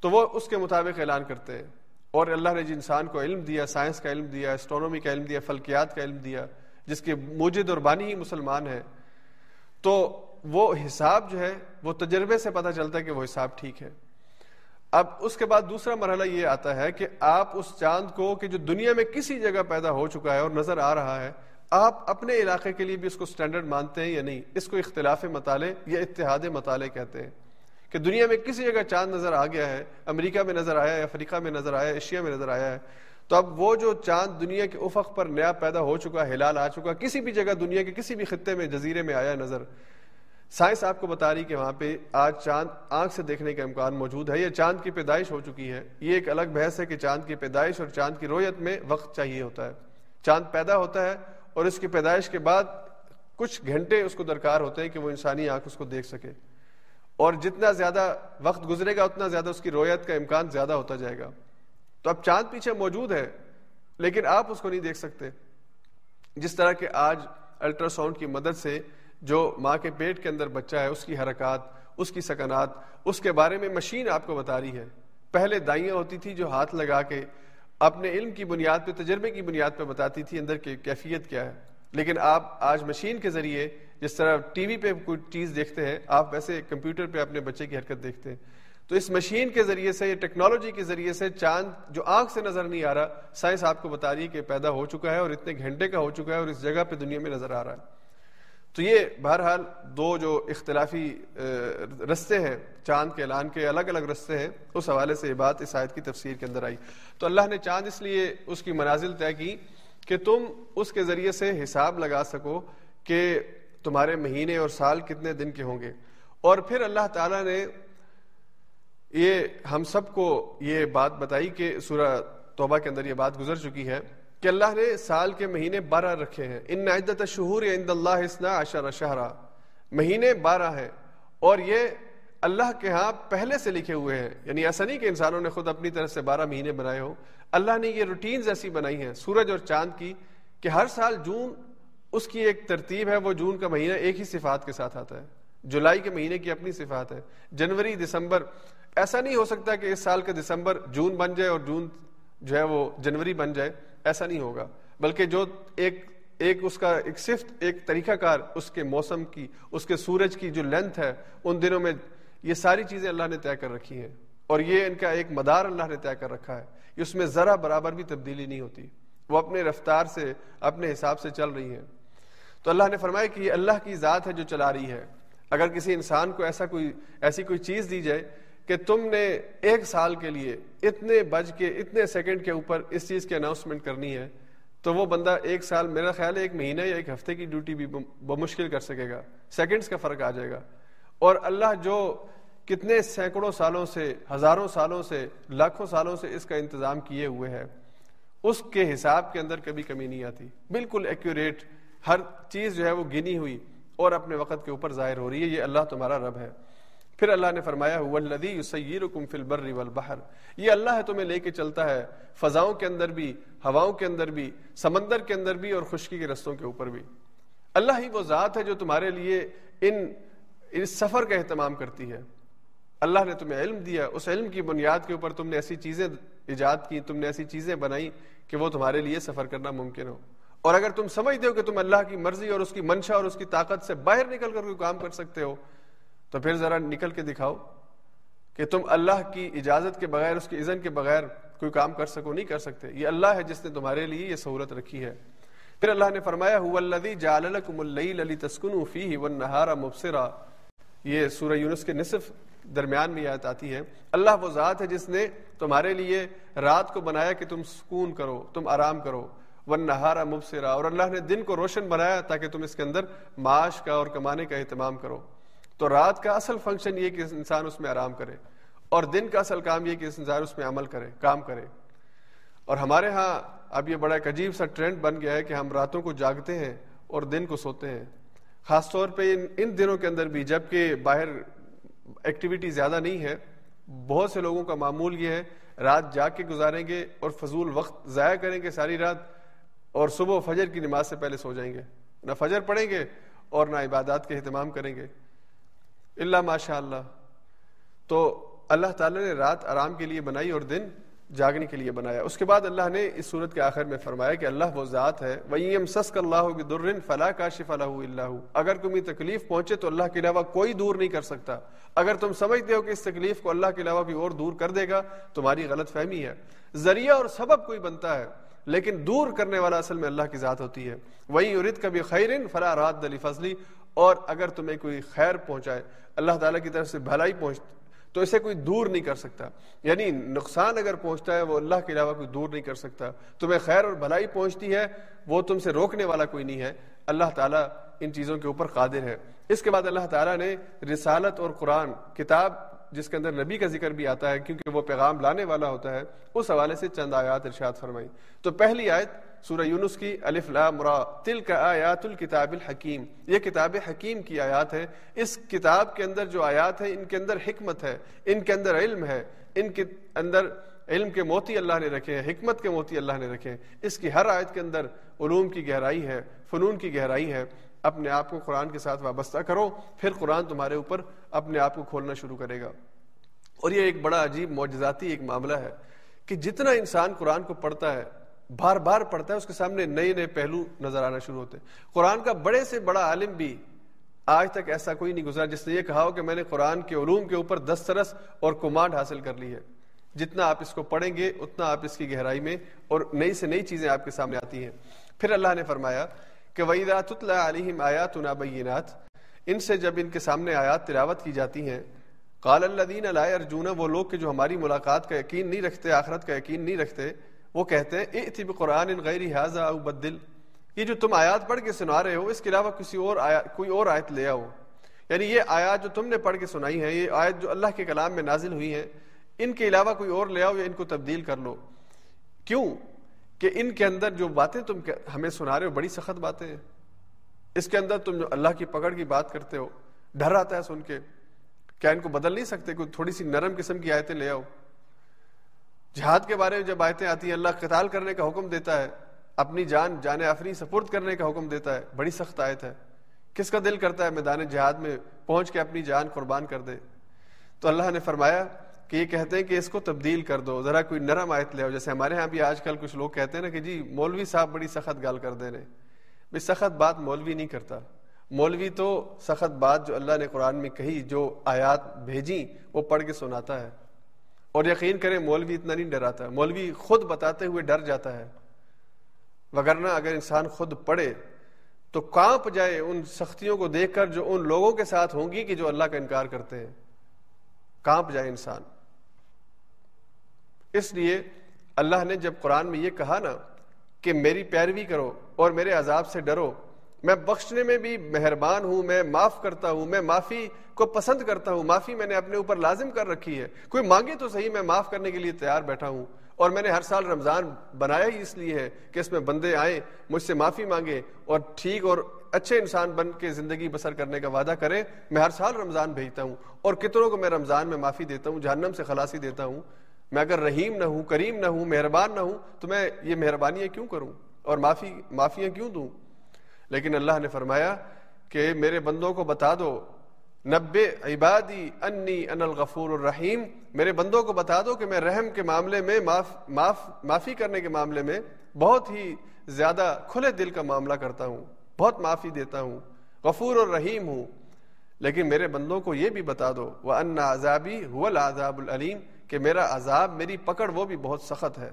تو وہ اس کے مطابق اعلان کرتے ہیں۔ اور اللہ نے جن انسان کو علم دیا سائنس کا علم دیا اسٹرانومی کا علم دیا، فلکیات کا علم دیا، جس کے موجد اور بانی ہی مسلمان ہے تو وہ حساب جو ہے، وہ تجربے سے پتہ چلتا ہے کہ وہ حساب ٹھیک ہے۔ اب اس کے بعد دوسرا مرحلہ یہ آتا ہے کہ آپ اس چاند کو، کہ جو دنیا میں کسی جگہ پیدا ہو چکا ہے اور نظر آ رہا ہے آپ اپنے علاقے کے لیے بھی اس کو سٹینڈرڈ مانتے ہیں یا نہیں؟ اس کو اختلاف مطالعے یا اتحاد مطالعے کہتے ہیں کہ دنیا میں کسی جگہ چاند نظر آ گیا ہے، امریکہ میں نظر آیا ہے، افریقہ میں نظر آیا ہے، ایشیا میں نظر آیا ہے، تو اب وہ جو چاند دنیا کے افق پر نیا پیدا ہو چکا، ہلال آ چکا، کسی بھی جگہ دنیا کے کسی بھی خطے میں، جزیرے میں آیا نظر، سائنس آپ کو بتا رہی کہ وہاں پہ آج چاند آنکھ سے دیکھنے کا امکان موجود ہے یا چاند کی پیدائش ہو چکی ہے۔ یہ ایک الگ بحث ہے کہ چاند کی پیدائش اور چاند کی رویت میں وقت چاہیے ہوتا ہے۔ چاند پیدا ہوتا ہے اور اس کی پیدائش کے بعد کچھ گھنٹے اس کو درکار ہوتے ہیں کہ وہ انسانی آنکھ اس کو دیکھ سکے۔ اور جتنا زیادہ وقت گزرے گا، اتنا زیادہ اس کی رویت کا امکان زیادہ ہوتا جائے گا۔ تو اب چاند پیچھے موجود ہے لیکن آپ اس کو نہیں دیکھ سکتے۔ جس طرح کہ آج الٹرا ساؤنڈ کی مدد سے جو ماں کے پیٹ کے اندر بچہ ہے، اس کی حرکات، اس کی سکنات، اس کے بارے میں مشین آپ کو بتا رہی ہے۔ پہلے دائیاں ہوتی تھی جو ہاتھ لگا کے اپنے علم کی بنیاد پہ، تجربے کی بنیاد پہ بتاتی تھی اندر کی کیفیت کیا ہے۔ لیکن آپ آج مشین کے ذریعے جس طرح ٹی وی پہ کوئی چیز دیکھتے ہیں، آپ ویسے کمپیوٹر پہ اپنے بچے کی حرکت دیکھتے ہیں۔ تو اس مشین کے ذریعے سے ٹیکنالوجی کے ذریعے سے چاند جو آنکھ سے نظر نہیں آ رہا، سائنس آپ کو بتا رہی ہے کہ پیدا ہو چکا ہے اور اتنے گھنٹے کا ہو چکا ہے اور اس جگہ پہ دنیا میں نظر آ رہا ہے۔ تو یہ بہرحال دو جو اختلافی رستے ہیں، چاند کے اعلان کے الگ الگ رستے ہیں، اس حوالے سے یہ بات اس آیت کی تفسیر کے اندر آئی۔ تو اللہ نے چاند اس لیے اس کی منازل طے کی کہ تم اس کے ذریعے سے حساب لگا سکو کہ تمہارے مہینے اور سال کتنے دن کے ہوں گے۔ اور پھر اللہ تعالیٰ نے یہ ہم سب کو یہ بات بتائی کہ سورہ توبہ کے اندر یہ بات گزر چکی ہے۔ کہ اللہ نے سال کے مہینے بارہ رکھے ہیں۔ ان عدت شہور عند اللہ اسنا اشر شہرا۔ مہینے بارہ ہیں۔ اور یہ اللہ کے ہاں پہلے سے لکھے ہوئے ہیں۔ یعنی ایسا نہیں کہ انسانوں نے خود اپنی طرف سے بارہ مہینے بنائے ہوں۔ اللہ نے یہ روٹینز ایسی بنائی ہیں، سورج اور چاند کی، کہ ہر سال جون، اس کی ایک ترتیب ہے، وہ جون کا مہینہ ایک ہی صفات کے ساتھ آتا ہے۔ جولائی کے مہینے کی اپنی صفات ہے۔ جنوری، دسمبر، ایسا نہیں ہو سکتا کہ اس سال کا دسمبر جون بن جائے اور جون جو ہے وہ جنوری بن جائے۔ ایسا نہیں ہوگا۔ بلکہ جو ایک ایک اس کا، ایک صفت، ایک طریقہ کار اس کے موسم کی، اس کے سورج کی جو لینتھ ہے، ان دنوں میں یہ ساری چیزیں اللہ نے طے کر رکھی ہیں۔ اور یہ ان کا ایک مدار اللہ نے طے کر رکھا ہے۔ اس میں ذرا برابر بھی تبدیلی نہیں ہوتی۔ وہ اپنے رفتار سے، اپنے حساب سے چل رہی ہیں۔ تو اللہ نے فرمایا کہ یہ اللہ کی ذات ہے جو چلا رہی ہے۔ اگر کسی انسان کو ایسا کوئی، ایسی کوئی چیز دی جائے کہ تم نے ایک سال کے لیے اتنے بج کے، اتنے سیکنڈ کے اوپر اس چیز کی اناؤنسمنٹ کرنی ہے، تو وہ بندہ ایک سال، میرا خیال ہے ایک مہینہ یا ایک ہفتے کی ڈیوٹی بھی بمشکل کر سکے گا۔ سیکنڈز کا فرق آ جائے گا۔ اور اللہ جو کتنے سینکڑوں سالوں سے، ہزاروں سالوں سے، لاکھوں سالوں سے اس کا انتظام کیے ہوئے ہے، اس کے حساب کے اندر کبھی کمی نہیں آتی۔ بالکل ایکوریٹ ہر چیز جو ہے وہ گنی ہوئی اور اپنے وقت کے اوپر ظاہر ہو رہی ہے، یہ اللہ تمہارا رب ہے۔ پھر اللہ نے فرمایا والبحر. یہ اللہ ہے تمہیں لے کے چلتا ہے، فضاؤں کے اندر بھی، ہواؤں کے اندر بھی، سمندر کے اندر بھی اور خشکی کے رستوں کے اوپر بھی۔ اللہ ہی وہ ذات ہے جو تمہارے لیے ان، اس سفر کا اہتمام کرتی ہے۔ اللہ نے تمہیں علم دیا، اس علم کی بنیاد کے اوپر تم نے ایسی چیزیں ایجاد کی، تم نے ایسی چیزیں بنائی کہ وہ تمہارے لیے سفر کرنا ممکن ہو۔ اور اگر تم سمجھتے ہو کہ تم اللہ کی مرضی اور اس کی منشا اور اس کی طاقت سے باہر نکل کر کوئی کام کر سکتے ہو تو پھر ذرا نکل کے دکھاؤ کہ تم اللہ کی اجازت کے بغیر، اس کی اذن کے بغیر کوئی کام کر سکو، نہیں کر سکتے۔ یہ اللہ ہے جس نے تمہارے لیے یہ سہولت رکھی ہے۔ پھر اللہ نے فرمایا مبصرا۔ یہ سورہ یونس کے نصف درمیان میں آیت آتی ہے۔ اللہ وہ ذات ہے جس نے تمہارے لیے رات کو بنایا کہ تم سکون کرو، تم آرام کرو۔ ون نہارا مبصرا۔ اور اللہ نے دن کو روشن بنایا تاکہ تم اس کے اندر معاش کا اور کمانے کا اہتمام کرو۔ تو رات کا اصل فنکشن یہ کہ انسان اس میں آرام کرے اور دن کا اصل کام یہ کہ انسان اس میں عمل کرے، کام کرے۔ اور ہمارے ہاں اب یہ بڑا ایک عجیب سا ٹرینڈ بن گیا ہے کہ ہم راتوں کو جاگتے ہیں اور دن کو سوتے ہیں۔ خاص طور پہ ان دنوں کے اندر بھی جبکہ باہر ایکٹیویٹی زیادہ نہیں ہے، بہت سے لوگوں کا معمول یہ ہے، رات جاگ کے گزاریں گے اور فضول وقت ضائع کریں گے ساری رات اور صبح فجر کی نماز سے پہلے سو جائیں گے۔ نہ فجر پڑھیں گے اور نہ عبادات کے اہتمام کریں گے۔ اللہ ماشاء اللہ تو اللہ تعالی نے رات آرام کے لیے بنائی اور دن جاگنے کے لیے بنایا۔ اس کے بعد اللہ نے اس صورت کے آخر میں فرمایا کہ اللہ وہ ذات ہے۔ وَيَمْ سَسْكَ اللَّهُ بِدُرٍ فَلَا كَاشِفَ لَهُ إِلَّا هُ اگر تمہیں تکلیف پہنچے تو اللہ کے علاوہ کوئی دور نہیں کر سکتا۔ اگر تم سمجھتے ہو کہ اس تکلیف کو اللہ کے علاوہ بھی اور دور کر دے گا، تمہاری غلط فہمی ہے۔ ذریعہ اور سبب کوئی بنتا ہے، لیکن دور کرنے والا اصل میں اللہ کی ذات ہوتی ہے۔ وہی ارد کبھی خیرن فلا رات دلی فضلی اور اگر تمہیں کوئی خیر پہنچائے، اللہ تعالیٰ کی طرف سے بھلائی پہنچ، تو اسے کوئی دور نہیں کر سکتا۔ یعنی نقصان اگر پہنچتا ہے، وہ اللہ کے علاوہ کوئی دور نہیں کر سکتا۔ تمہیں خیر اور بھلائی پہنچتی ہے، وہ تم سے روکنے والا کوئی نہیں ہے۔ اللہ تعالیٰ ان چیزوں کے اوپر قادر ہے۔ اس کے بعد اللہ تعالیٰ نے رسالت اور قرآن، کتاب جس کے اندر نبی کا ذکر بھی آتا ہے، کیونکہ وہ پیغام لانے والا ہوتا ہے، اس حوالے سے چند آیات ارشاد فرمائی۔ تو پہلی آیت سورہ یونس کی الف لام را تل کا آیات الکتاب الحکیم۔ یہ کتاب حکیم کی آیات ہے اس کتاب کے اندر جو آیات ہیں، ان کے اندر حکمت ہے، ان کے اندر علم ہے۔ ان کے اندر علم کے موتی اللہ نے رکھے ہیں، حکمت کے موتی اللہ نے رکھے ہیں۔ اس کی ہر آیت کے اندر علوم کی گہرائی ہے، فنون کی گہرائی ہے۔ اپنے آپ کو قرآن کے ساتھ وابستہ کرو، پھر قرآن تمہارے اوپر اپنے آپ کو کھولنا شروع کرے گا۔ اور یہ ایک بڑا عجیب معجزاتی ایک معاملہ ہے کہ جتنا انسان قرآن کو پڑھتا ہے بار بار پڑھتا ہے، اس کے سامنے نئے نئے پہلو نظر آنا شروع ہوتے ہیں۔ قرآن کا بڑے سے بڑا عالم بھی آج تک ایسا کوئی نہیں گزرا، جس نے یہ کہا ہو کہ میں نے قرآن کے علوم کے اوپر دسترس اور کمانڈ حاصل کر لی ہے۔ جتنا آپ اس کو پڑھیں گے، اتنا آپ اس کی گہرائی میں اور نئی سے نئی چیزیں آپ کے سامنے آتی ہیں۔ پھر اللہ نے فرمایا کہ وحیدات علیہم آیات بینات ان سے جب ان کے سامنے آیات تلاوت کی جاتی ہیں، قال الدین علیہ ارجون وہ لوگ کہ جو ہماری ملاقات کا یقین نہیں رکھتے، آخرت کا یقین نہیں رکھتے وہ کہتے ہیں اے قرآن ان غیر حاضہ او بدل. یہ جو تم آیات پڑھ کے سنا رہے ہو، اس کے علاوہ کسی اور آیات کوئی اور آیت لے آؤ۔ یعنی یہ آیات جو تم نے پڑھ کے سنائی ہیں، یہ آیت جو اللہ کے کلام میں نازل ہوئی ہیں، ان کے علاوہ کوئی اور لے آؤ یا ان کو تبدیل کر لو۔ کیوں؟ کہ ان کے اندر جو باتیں تم ہمیں سنا رہے ہو، بڑی سخت باتیں ہیں۔ اس کے اندر تم جو اللہ کی پکڑ کی بات کرتے ہو، ڈر آتا ہے سن کے۔ کیا ان کو بدل نہیں سکتے؟ کوئی تھوڑی سی نرم قسم کی آیتیں لے آؤ۔ جہاد کے بارے میں جب آیتیں آتی ہیں، اللہ قتال کرنے کا حکم دیتا ہے، اپنی جان جان آفری سپرد کرنے کا حکم دیتا ہے، بڑی سخت آیت ہے۔ کس کا دل کرتا ہے میدان جہاد میں پہنچ کے اپنی جان قربان کر دے؟ تو اللہ نے فرمایا کہ یہ کہتے ہیں کہ اس کو تبدیل کر دو، ذرا کوئی نرم آیت لے آؤ۔ جیسے ہمارے ہاں بھی آج کل کچھ لوگ کہتے ہیں نا کہ جی مولوی صاحب بڑی سخت گال کر دے رہے بھائی، سخت بات مولوی نہیں کرتا۔ مولوی تو سخت بات جو اللہ نے قرآن میں کہی، جو آیات بھیجی وہ پڑھ کے سناتا ہے۔ اور یقین کریں مولوی اتنا نہیں ڈراتا مولوی خود بتاتے ہوئے ڈر جاتا ہے۔ وگرنہ اگر انسان خود پڑھے تو کانپ جائے ان سختیوں کو دیکھ کر جو ان لوگوں کے ساتھ ہوں گی کہ جو اللہ کا انکار کرتے ہیں۔ کانپ جائے انسان۔ اس لیے اللہ نے جب قرآن میں یہ کہا نا کہ میری پیروی کرو اور میرے عذاب سے ڈرو میں بخشنے میں بھی مہربان ہوں، میں معاف کرتا ہوں، میں معافی کو پسند کرتا ہوں، معافی میں نے اپنے اوپر لازم کر رکھی ہے۔ کوئی مانگے تو صحیح، میں معاف کرنے کے لیے تیار بیٹھا ہوں۔ اور میں نے ہر سال رمضان بنایا ہی اس لیے ہے کہ اس میں بندے آئیں، مجھ سے معافی مانگے اور ٹھیک اور اچھے انسان بن کے زندگی بسر کرنے کا وعدہ کریں۔ میں ہر سال رمضان بھیجتا ہوں اور کتنوں کو میں رمضان میں معافی دیتا ہوں، جہنم سے خلاصی دیتا ہوں۔ میں اگر رحیم نہ ہوں، کریم نہ ہوں، مہربان نہ ہوں، تو میں یہ مہربانیاں کیوں کروں؟ اور معافی، معافیاں کیوں دوں؟ لیکن اللہ نے فرمایا کہ میرے بندوں کو بتا دو نبے عبادی انی ان الغفور الرحیم۔ میرے بندوں کو بتا دو کہ میں رحم کے معاملے میں، معاف معاف، معافی کرنے کے معاملے میں بہت ہی زیادہ کھلے دل کا معاملہ کرتا ہوں، بہت معافی دیتا ہوں، غفور اور رحیم ہوں۔ لیکن میرے بندوں کو یہ بھی بتا دو وہ ان عذابی هو العذاب العلیم کہ میرا عذاب، میری پکڑ وہ بھی بہت سخت ہے۔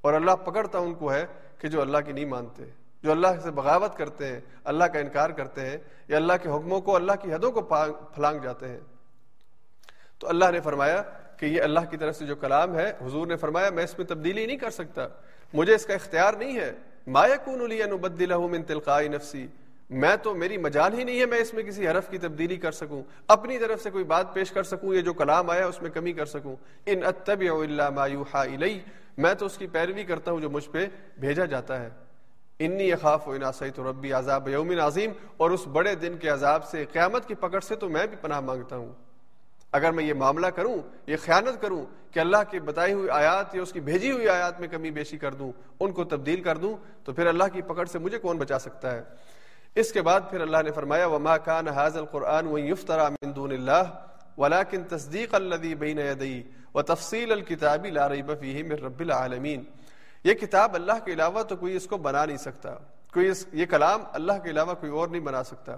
اور اللہ پکڑتا ان کو ہے کہ جو اللہ کی نہیں مانتے۔ جو اللہ سے بغاوت کرتے ہیں، اللہ کا انکار کرتے ہیں یا اللہ کے حکموں کو، اللہ کی حدوں کو پھلانگ جاتے ہیں۔ تو اللہ نے فرمایا کہ یہ اللہ کی طرف سے جو کلام ہے، حضور نے فرمایا، میں اس میں تبدیلی نہیں کر سکتا۔ مجھے اس کا اختیار نہیں ہے۔ من تلقائی نفسی۔ میں تو، میری مجال ہی نہیں ہے میں اس میں کسی حرف کی تبدیلی کر سکوں۔ اپنی طرف سے کوئی بات پیش کر سکوں یہ جو کلام آیا اس میں کمی کر سکوں۔ ان اتبع الا ما یوحى الی میں تو اس کی پیروی کرتا ہوں جو مجھ پہ بھیجا جاتا ہے۔ انی اخاف و اناسیت ربی عذاب یوم عظیم، اور اس بڑے دن کے عذاب سے، قیامت کی پکڑ سے تو میں بھی پناہ مانگتا ہوں۔ اگر میں یہ معاملہ کروں، یہ خیانت کروں کہ اللہ کی بتائی ہوئی آیات یا اس کی بھیجی ہوئی آیات میں کمی بیشی کر دوں، ان کو تبدیل کر دوں، تو پھر اللہ کی پکڑ سے مجھے کون بچا سکتا ہے؟ اس کے بعد پھر اللہ نے فرمایا، وما كان هذا القرآن ويفترى من دون اللہ ولاکن تصدیق الدی بین ادئی و تفصیل الکتابی لا ریب فیہ من رب العالمین یہ کتاب اللہ کے علاوہ تو کوئی اس کو بنا نہیں سکتا۔ کوئی اس یہ کلام اللہ کے علاوہ کوئی اور نہیں بنا سکتا۔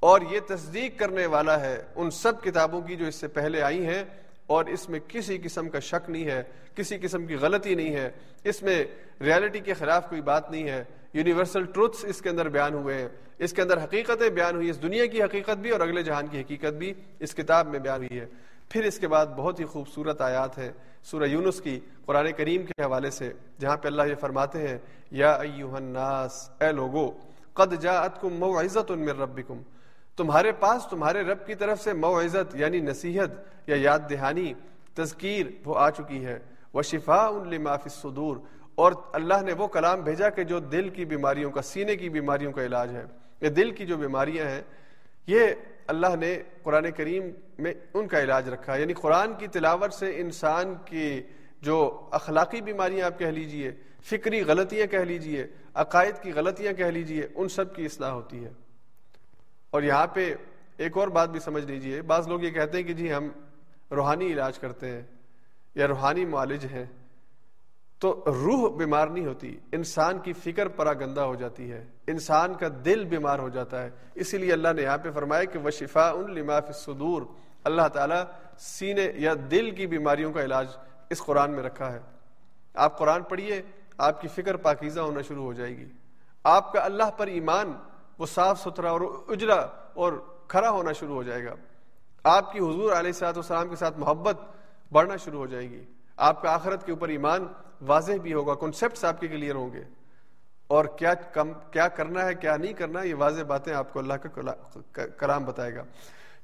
اور یہ تصدیق کرنے والا ہے ان سب کتابوں کی جو اس سے پہلے آئی ہیں، اور اس میں کسی قسم کا شک نہیں ہے، کسی قسم کی غلطی نہیں ہے۔ اس میں ریالٹی کے خلاف کوئی بات نہیں ہے۔ یونیورسل ٹروتھس اس کے اندر بیان ہوئے ہیں۔ اس کے اندر حقیقتیں بیان ہوئی اس دنیا کی حقیقت بھی اور اگلے جہان کی حقیقت بھی اس کتاب میں بیان ہوئی ہے۔ پھر اس کے بعد بہت ہی خوبصورت آیات ہے سورہ یونس کی قرآن کریم کے حوالے سے، جہاں پہ اللہ یہ فرماتے ہیں، یا ایوہ الناس، اے لوگو، قد جاءتکم موعظت من ربکم۔ تمہارے پاس، تمہارے رب کی طرف سے موعظت یعنی نصیحت یا یاد دہانی، تذکیر وہ آ چکی ہے۔ وہ شفا ان لماف صدور اور اللہ نے وہ کلام بھیجا کہ جو دل کی بیماریوں کا، سینے کی بیماریوں کا علاج ہے۔ یہ دل کی جو بیماریاں ہیں، یہ اللہ نے قرآن کریم میں ان کا علاج رکھا ہے۔ یعنی قرآن کی تلاوت سے انسان کی جو اخلاقی بیماریاں آپ کہہ لیجیے، فکری غلطیاں کہہ لیجیے، عقائد کی غلطیاں کہہ لیجیے، ان سب کی اصلاح ہوتی ہے۔ اور یہاں پہ ایک اور بات بھی سمجھ لیجیے۔ بعض لوگ یہ کہتے ہیں کہ جی ہم روحانی علاج کرتے ہیں یا روحانی معالج ہیں۔ تو روح بیمار نہیں ہوتی، انسان کی فکر پرا گندا ہو جاتی ہے، انسان کا دل بیمار ہو جاتا ہے۔ اسی لیے اللہ نے یہاں پہ فرمایا کہ وہ شفا ان لماف صدور اللہ تعالیٰ سینے یا دل کی بیماریوں کا علاج اس قرآن میں رکھا ہے۔ آپ قرآن پڑھیے، آپ کی فکر پاکیزہ ہونا شروع ہو جائے گی۔ آپ کا اللہ پر ایمان، وہ صاف ستھرا اور اجرا اور کھڑا ہونا شروع ہو جائے گا۔ آپ کی حضور علیہ صاحب السلام کے ساتھ محبت بڑھنا شروع ہو جائے گی۔ آپ کا آخرت کے اوپر ایمان واضح بھی ہوگا کنسپٹس آپ کے کلیئر ہوں گے۔ اور کیا کم، کیا کرنا ہے، کیا نہیں کرنا، یہ واضح باتیں آپ کو اللہ کا کلام بتائے گا۔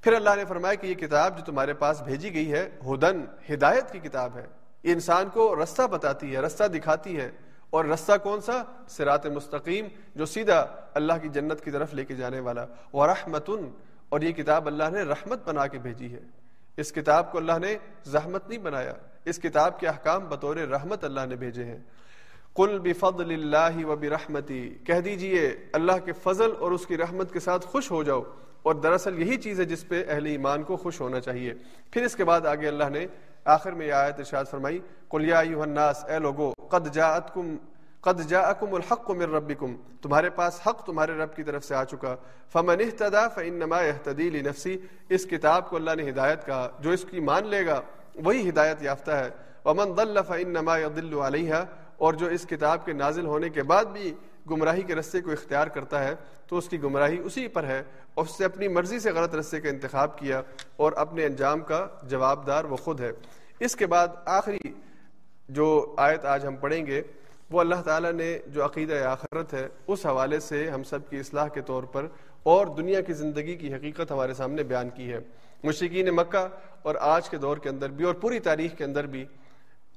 پھر اللہ نے فرمایا کہ یہ کتاب جو تمہارے پاس بھیجی گئی ہے، ہدن، ہدایت کی کتاب ہے۔ یہ انسان کو رستہ بتاتی ہے، رستہ دکھاتی ہے۔ اور رستہ کون سا؟ سرات مستقیم، جو سیدھا اللہ کی جنت کی طرف لے کے جانے والا۔ وہ رحمتن اور یہ کتاب اللہ نے رحمت بنا کے بھیجی ہے۔ اس کتاب کو اللہ نے زحمت نہیں بنایا۔ اس کتاب کے احکام بطور رحمت اللہ نے بھیجے ہیں۔ کل بفضل اللہ و برحمتی، کہہ دیجیے، اللہ کے فضل اور اس کی رحمت کے ساتھ خوش ہو جاؤ۔ اور دراصل یہی چیز ہے جس پہ اہل ایمان کو خوش ہونا چاہیے۔ پھر اس کے بعد آگے اللہ نے آخر میں یہ آیت ارشاد فرمائی، قل یا ایوہ الناس، اے لوگو، قد جاءتکم، قد جاءکم الحق من ربکم۔ تمہارے پاس حق تمہارے رب کی طرف سے آ چکا۔ فمن اہتدا فانما یهتدی لنفسی۔ اس کتاب کو اللہ نے ہدایت کہا، جو اس کی مان لے گا وہی ہدایت یافتہ ہے۔ ومن ضل فانما يضل علیہا اور جو اس کتاب کے نازل ہونے کے بعد بھی گمراہی کے رستے کو اختیار کرتا ہے، تو اس کی گمراہی اسی پر ہے۔ اور اس سے اپنی مرضی سے غلط رستے کا انتخاب کیا اور اپنے انجام کا جواب دار وہ خود ہے۔ اس کے بعد آخری جو آیت آج ہم پڑھیں گے، وہ اللہ تعالیٰ نے جو عقیدہ آخرت ہے، اس حوالے سے ہم سب کی اصلاح کے طور پر اور دنیا کی زندگی کی حقیقت ہمارے سامنے بیان کی ہے۔ مشرقین مکہ اور آج کے دور کے اندر بھی اور پوری تاریخ کے اندر بھی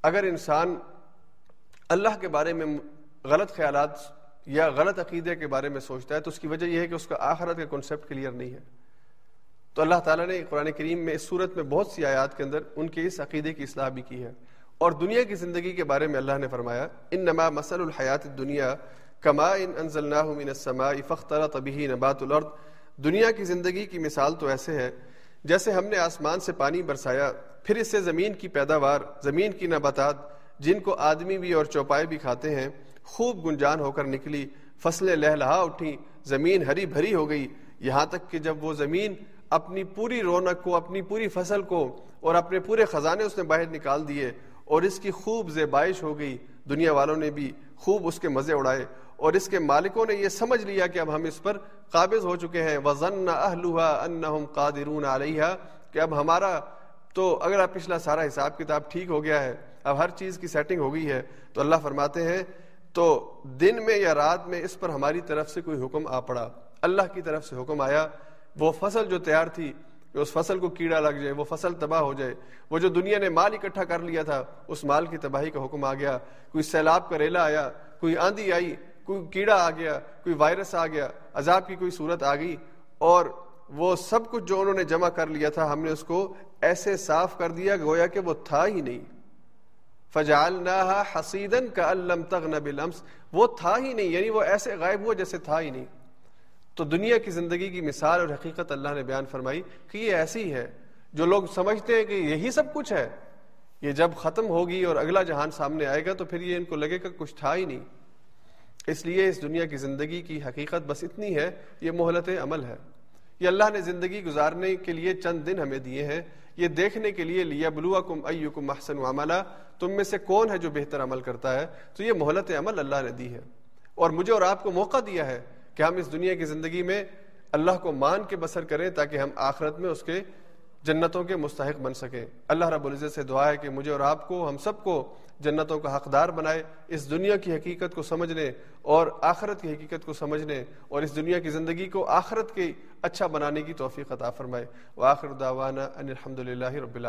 اگر انسان اللہ کے بارے میں غلط خیالات یا غلط عقیدے کے بارے میں سوچتا ہے تو اس کی وجہ یہ ہے کہ اس کا آخرت کا کنسیپٹ کلیئر نہیں ہے۔ تو اللہ تعالیٰ نے قرآن کریم میں اس صورت میں بہت سی آیات کے اندر ان کے اس عقیدے کی اصلاح بھی کی ہے۔ اور دنیا کی زندگی کے بارے میں اللہ نے فرمایا ان نما مسل الحیات دنیا کما ان انزلناہ من السماء فاختلط به نبات الارض دنیا کی زندگی کی مثال تو ایسے ہے جیسے ہم نے آسمان سے پانی برسایا، پھر اس سے زمین کی پیداوار، زمین کی نباتات، جن کو آدمی بھی اور چوپائے بھی کھاتے ہیں، خوب گنجان ہو کر نکلی، فصلیں لہلہا اٹھی زمین ہری بھری ہو گئی۔ یہاں تک کہ جب وہ زمین اپنی پوری رونق کو، اپنی پوری فصل کو اور اپنے پورے خزانے اس نے باہر نکال دیے اور اس کی خوب زیبائش ہو گئی۔ دنیا والوں نے بھی خوب اس کے مزے اڑائے۔ اور اس کے مالکوں نے یہ سمجھ لیا کہ اب ہم اس پر قابض ہو چکے ہیں۔ وزن انہم قادرون علیہ کہ اب ہمارا تو اگر آپ پچھلا سارا حساب کتاب ٹھیک ہو گیا ہے، اب ہر چیز کی سیٹنگ ہو گئی ہے، تو اللہ فرماتے ہیں، تو دن میں یا رات میں اس پر ہماری طرف سے کوئی حکم آ پڑا۔ اللہ کی طرف سے حکم آیا۔ وہ فصل جو تیار تھی کہ اس فصل کو کیڑا لگ جائے، وہ فصل تباہ ہو جائے۔ وہ جو دنیا نے مال اکٹھا کر لیا تھا، اس مال کی تباہی کا حکم آ گیا۔ کوئی سیلاب کا ریلا آیا، کوئی آندھی آئی کوئی کیڑا آ گیا، کوئی وائرس آ گیا، عذاب کی کوئی صورت آ گئی اور وہ سب کچھ جو انہوں نے جمع کر لیا تھا، ہم نے اس کو ایسے صاف کر دیا گویا کہ وہ تھا ہی نہیں۔ فجالنا حسیدن کا الم تغ بلمس وہ تھا ہی نہیں یعنی وہ ایسے غائب ہوا جیسے تھا ہی نہیں۔ تو دنیا کی زندگی کی مثال اور حقیقت اللہ نے بیان فرمائی کہ یہ ایسی ہے، جو لوگ سمجھتے ہیں کہ یہی سب کچھ ہے۔ یہ جب ختم ہوگی اور اگلا جہان سامنے آئے گا تو پھر یہ ان کو لگے گا کچھ تھا ہی نہیں۔ اس لیے اس دنیا کی زندگی کی حقیقت بس اتنی ہے، یہ مہلت عمل ہے۔ یہ اللہ نے زندگی گزارنے کے لیے چند دن ہمیں دیے ہیں۔ یہ دیکھنے کے لیے لیا بلوا کم کم محسن عملہ تم میں سے کون ہے جو بہتر عمل کرتا ہے؟ تو یہ مہلت عمل اللہ نے دی ہے۔ اور مجھے اور آپ کو موقع دیا ہے کہ ہم اس دنیا کی زندگی میں اللہ کو مان کے بسر کریں تاکہ ہم آخرت میں اس کے جنتوں کے مستحق بن سکیں۔ اللہ رب العزت سے دعا ہے کہ مجھے اور آپ کو، ہم سب کو جنتوں کا حقدار بنائے، اس دنیا کی حقیقت کو سمجھنے اور آخرت کی حقیقت کو سمجھنے اور اس دنیا کی زندگی کو آخرت کے اچھا بنانے کی توفیق عطا فرمائے۔ وآخر دعوانا ان الحمد للہ رب اللہ